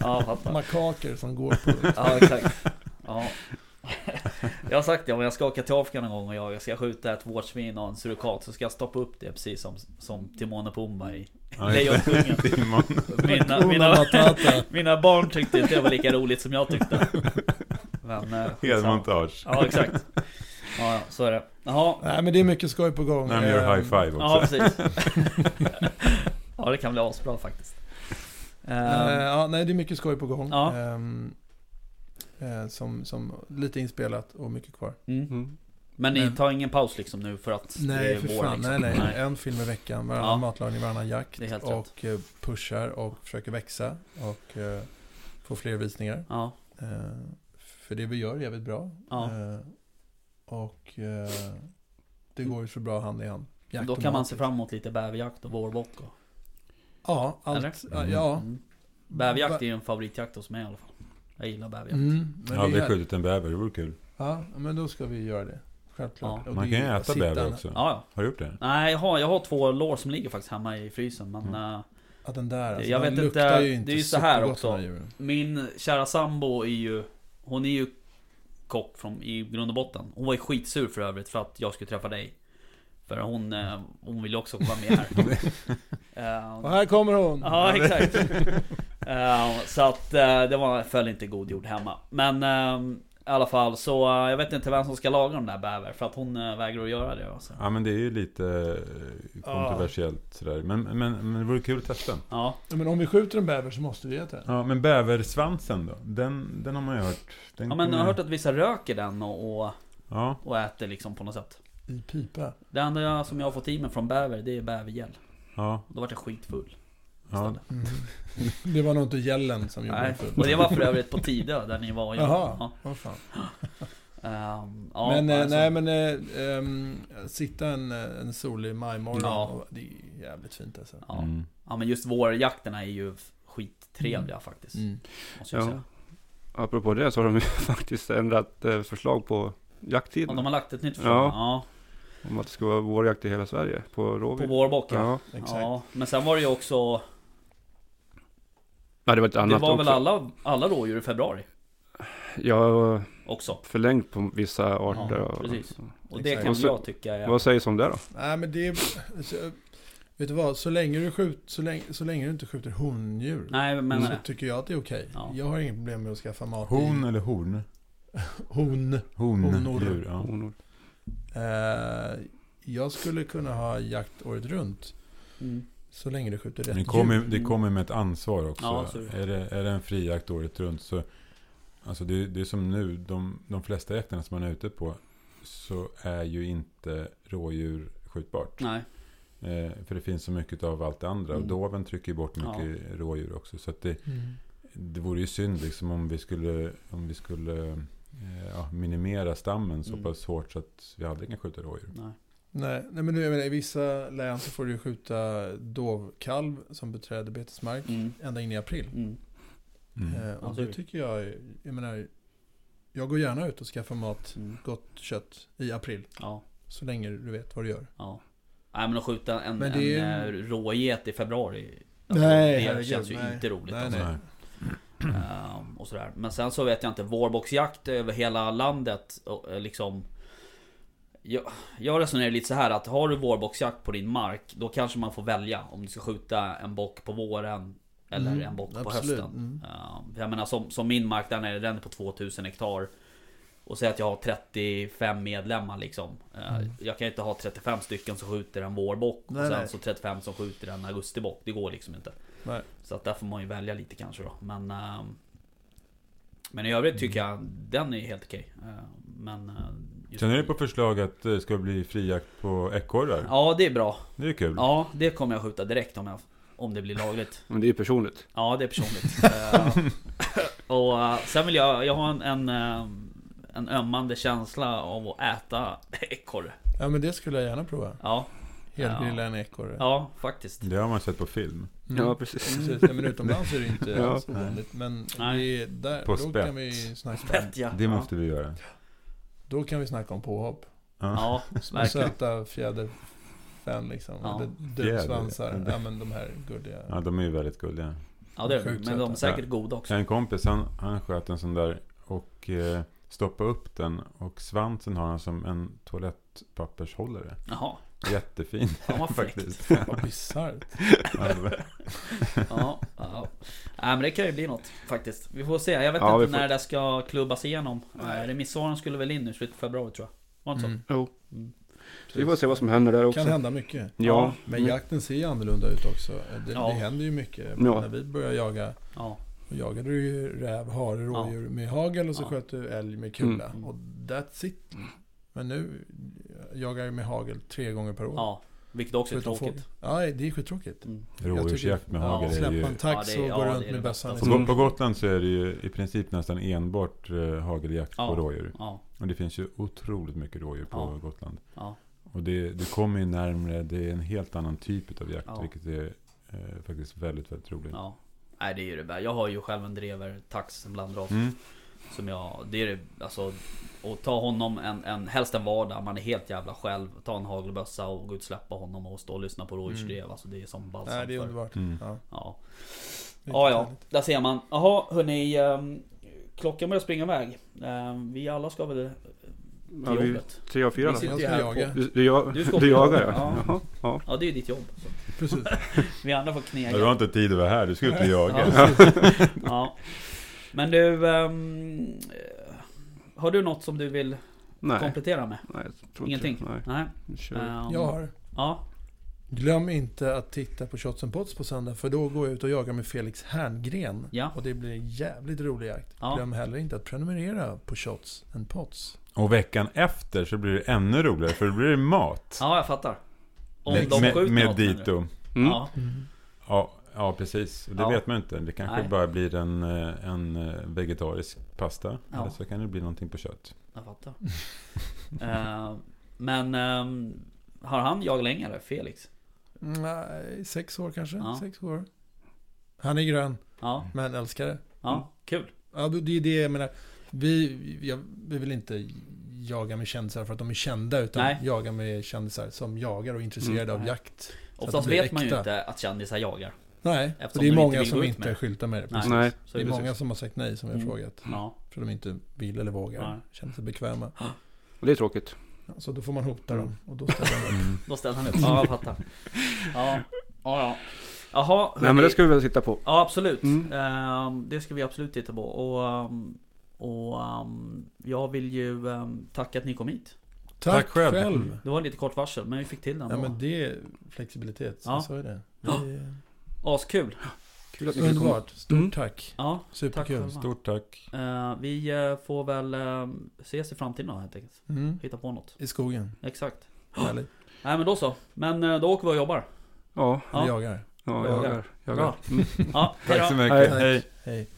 Ja, fattar. Makaker som går på... Ja, exakt. Ja. Jag har sagt det, om jag ska åka till Afrika någon gång och jag ska skjuta ett vårtsvin och en surikat så ska jag stoppa upp det precis som, som Timon och Pumba i Lejonkungen. Mina, mina, mina barn tyckte inte det var lika roligt som jag tyckte. Men, eh. Helmontage. Ja, exakt. Ja, ja, så är det. Jaha. Nej, men det är mycket skoj på gång. Nej, men gör Ehm, high five Ja, också. precis. Ja, det kan bli asbra faktiskt. Eh, Ehm, ja, nej, det är mycket skoj på gång. Ja. Ehm, eh, som, som lite inspelat och mycket kvar. mm. Mm. Men ni tar ingen paus liksom nu för att det Nej, är för vår fan. liksom? Nej, nej, En film i veckan, varannan Ja. matlagning, varannan jakt. Det är helt och eh, pushar och försöker växa och få fler visningar. Ja, för det vi gör är jävligt bra. Ja. Eh, och eh, det går ju så bra hand i hand. Jakt då kan man se fram emot lite bäverjakt och vårbock och... Ja, allt. Eller? Ja, ja. Mm. Bäverjakt är ju en favoritjakt hos mig i alla fall. Jag gillar bäverjakt. Mm, men Jag har det aldrig är- skjutit en bäver, det vore kul. Ja, men då ska vi göra det. Självklart. Ja. Och Man det kan ju är äta sitta- bäver också. Ja, ja. Har du gjort det? Nej, jag har, jag har två lår som ligger faktiskt hemma i frysen men Mm. eh, Att den där, alltså, Jag den vet luktar inte, ju inte det är ju så här supergott, också. de här djuren. Min kära sambo är ju Hon är ju kock från, i grund och botten. Hon var ju skitsur för övrigt för att jag skulle träffa dig. För hon, eh, hon vill ju också vara med här. Och Eh, här kommer hon! Ja exakt. Eh, Så att det var, föll inte god jord hemma. Men eh, i alla fall så eh, jag vet inte vem som ska laga de där bäver För att hon eh, vägrar att göra det alltså. Ja men det är ju lite eh, kontroversiellt sådär. Men, men, men det vore kul att testa. Ja, Ja, Men om vi skjuter en bäver så måste vi äta den. Ja men bäversvansen då? Den, den har man ju hört. Den ja men jag har hört att vissa röker den och, och, Ja, och äter liksom på något sätt I pipa. Det enda som jag har fått i mig från bäver, det är bävergäll. ja, Då vart jag skitfull. Ja. Mm. Det var nog inte gällen som gjorde Nej, full. och det var för övrigt på Tidö där ni var och. Jaha, Ja. vad fan. Ehm, ja, men eh, alltså, nej men, ehm, sitta en, eh, en solig majmorgon, Ja. och, det är jävligt fint alltså. ja. Mm. ja men just vårjakterna är ju skittrevliga faktiskt. Mm. Måste jag Ja. säga. Apropå det så har de ju faktiskt ändrat förslag på jakttiden. de har lagt ett nytt förslag. Ja. Ja. Om att det ska vara vårjakt i hela Sverige på På råvilt. vårbock ja. Ja. Exakt. ja. Men sen var det ju också, ja, det var ett det annat var också. väl alla, alla rådjur i februari Ja, också. förlängt på vissa arter. Ja, och, precis. Och det kan så- jag tycka är... Vad sägs om det då? Nej men det är, så, vet du vad, så länge du skjuter, så länge, så länge du inte skjuter hondjur. Nej men... så tycker jag att det är okej. Ja. Jag har inget problem med att skaffa mat Hon i eller horn? hon. Hon, Honor. djur, ja. Honor. Eh, jag skulle kunna ha jakt året runt. Mm. Så länge du skjuter rätt Det kommer, djur. det kommer med ett ansvar också. Ja, är det. är, det, en frijakt året runt så Alltså det, det är som nu, de, de flesta jakterna som man är ute på så är ju inte rådjur skjutbart. Nej. Eh, för det finns så mycket av allt det andra. Mm. Och doven trycker ju bort mycket rådjur också. Så att det, Mm. det vore ju synd liksom om vi skulle, om vi skulle eh, ja, minimera stammen så Mm. pass hårt så att vi aldrig kan skjuta rådjur. Nej. Nej, nej men jag menar, i vissa län så får du ju skjuta dovkalv som beträder betesmark Mm. ända in i april. Mm. Mm. Eh, och det tycker jag, jag menar, jag går gärna ut och skaffar mat, Mm. gott kött i april. Ja. Så länge du vet vad du gör. Ja. Nej men att skjuta en, Men det en eh, råget i februari alltså, Nej, Det herregud, känns ju nej. inte roligt Nej, alltså. nej. Ehm, och sådär. Men sen så vet jag inte, vårboxjakt över hela landet och, eh, liksom jag, jag resonerar lite så här att har du vårboxjakt på din mark Då kanske man får välja om du ska skjuta en bock på våren Eller Mm, en bock på hösten Mm. Jag menar som, som min mark där nere, den är på 2000 hektar Och säg att jag har 35 medlemmar liksom Ehm, Mm. Jag kan inte ha 35 stycken som skjuter en vårbock Nej, Och sen nej. så 35 som skjuter en augustibock Det går liksom inte Nej. så att där får man ju välja lite kanske då. Men ehm, Men i övrigt tycker jag den är helt okej. Eh, Men eh, Sen är det på förslag att det ska bli frijakt på ekorrar. Ja det är bra. Det är kul. Ja det kommer jag skjuta direkt om jag Om det blir lagligt. Men det är ju personligt. Ja det är personligt. Eh, och eh, sen vill jag, jag har en, en, eh, en ömmande känsla av att äta ekorre. Ja men det skulle jag gärna prova. Ja, Helgrilla en ekorre. ja faktiskt. Det har man sett på film. Mm. Ja, precis. Precis, ja, men utomlands är det inte Ja. alls ovanligt. Men Nej. vi, där, På då spett. kan vi snacka Fett ja. Det ja. måste vi göra. Då kan vi snacka om påhopp. Ja, verkligen. söta fjäderfän liksom. Ja. Eller dubbsvansar. Fjäder. Ja men de här gulliga. Ja, de är ju väldigt gulliga. Ja det är. Sjukt Men de är säkert goda också. En kompis, han, han sköt en sån där och eh, stoppade upp den. Och svansen har han som en toalettpappershållare. Jaha, Jättefin vad fräckt. faktiskt. Vad bisarrt. Ja, det var- Ja, ja. Nej men det kan ju bli något faktiskt. Vi får se. Jag vet Ja, inte får- när det ska klubbas igenom. Nej. Remissvaren skulle väl in nu i slutet av februari tror jag. Var det inte Mm. Jo. Mm. Så vi får se vad som händer där också. kan hända mycket. Ja. Men jakten ser ju annorlunda ut också. Det, Ja. det händer ju mycket. Ja. När vi började jaga, Ja, jagade du ju räv, hare, rådjur med hagel och så Ja. sköt du älg med kula. Mm. Och that's it. Men nu jagar jag med hagel tre gånger per år. ja. Vilket också är tråkigt. fågel. Ja, det är skittråkigt. Mm. Rådjursjakt med Ja, hagel är släppa ju... en tax Ja, är- och ja, gå det runt är med bössan. bästa. På, på Gotland så är det ju i princip nästan enbart eh, hageljakt Ja. på rådjur. Ja, Och det finns ju otroligt mycket rådjur på Ja. Gotland. ja. Och det, det kommer ju närmre, det är en helt annan typ av jakt. Ja. Vilket är eh, faktiskt väldigt, väldigt roligt. ja. Nej det är ju det bästa. Jag har ju själv en drever tax, en blandras. Mm. Som jag, det är det, alltså Och ta honom en, en, helst en vardag, man är helt jävla själv Ta en hagelbössa och gå ut och släppa honom och stå och lyssna på rådjursdrev Alltså det är som balsam Nej, det är för- underbart. Mm. Ja, Ja, ja, där ser man. Jaha hörni, um, klockan börjar springa iväg. Ehm, vi alla ska väl till Ja, vi, jobbet? tre av fyra Vi då. Jag jaga. Du, du, jag, Du ska du, jagar jaga, ja. ja. Ja. Ja det är ju ditt jobb. Precis. Vi andra får knega. Du har inte tid att vara här, du ska ut och jaga. Ja. Men du, eh, har du något som du vill Nej. komplettera med? Nej, jag tror inte Ingenting? det. Nej. Nej. Ehm, Jag har. Ja, Glöm inte att titta på Shots and Pots på söndag. För då går jag ut och jagar med Felix Herngren. Ja. Och det blir en jävligt rolig jakt. Ja. Glöm heller inte att prenumerera på Shots and Pots. Och veckan efter så blir det ännu roligare, för då blir det mat. ja jag fattar. Om med, de med, skjuter med något du? dito. Mm. Ja, Ja, ja, precis. Och Det Ja. vet man inte. Det kanske Nej. bara blir en, eh, en eh, vegetarisk pasta. Ja. Eller så kan det bli någonting på kött. jag fattar. Ehm, men ehm, har han jagat länge eller? Felix? Nej, sex år kanske. Ja. Sex år. Han är grön, Ja, men älskar det. ja, kul. Ja, det är det jag menar. Vi, jag, vi vill inte jaga med kändisar för att de är kända. Utan Nej. jaga med kändisar som jagar och är intresserade Mm. av jakt. Så Oftast vet man ju äkta. inte att kändisar jagar. Nej, Eftersom och det är de inte många vill som inte med det. skyltar med det. Nej. precis. Nej. Det är precis. många som har sagt nej som jag har Mm. frågat. Ja, För de inte vill eller vågar. Nej. Känner sig bekväma. Och det är tråkigt. Ja, Så då får man hota Mm. dem. Och då ställer de upp. Mm. då ställer han upp. Ja, jag fattar. Ja, ja, ja. Jaha, Nej men det ska vi väl sitta på. Ja absolut. Mm. Ehm, det ska vi absolut titta på. Och, ehm, och ehm, jag vill ju tacka att ni kom hit. Tack, Tack själv. själv. Det var lite kort varsel men vi fick till den Ja då. men det är flexibilitet. Ja. Så är det. Ja. det är Askul. Kul att ni kunde komma. underbart. Stort Mm. tack. Ja, tack Superkul. själva. Stort tack. Eh, vi eh, får väl ehm, ses i framtiden då helt enkelt. Mm. Hitta på något. I skogen. Exakt. Härligt. Nej men då så. Men eh, då åker vi och jobbar. Ja, Ja. Vi jagar. ja, Jagar. jagar. jagar. Bra. Mm. Ja, hej Tack då. så mycket. Tack. Hej. Hej.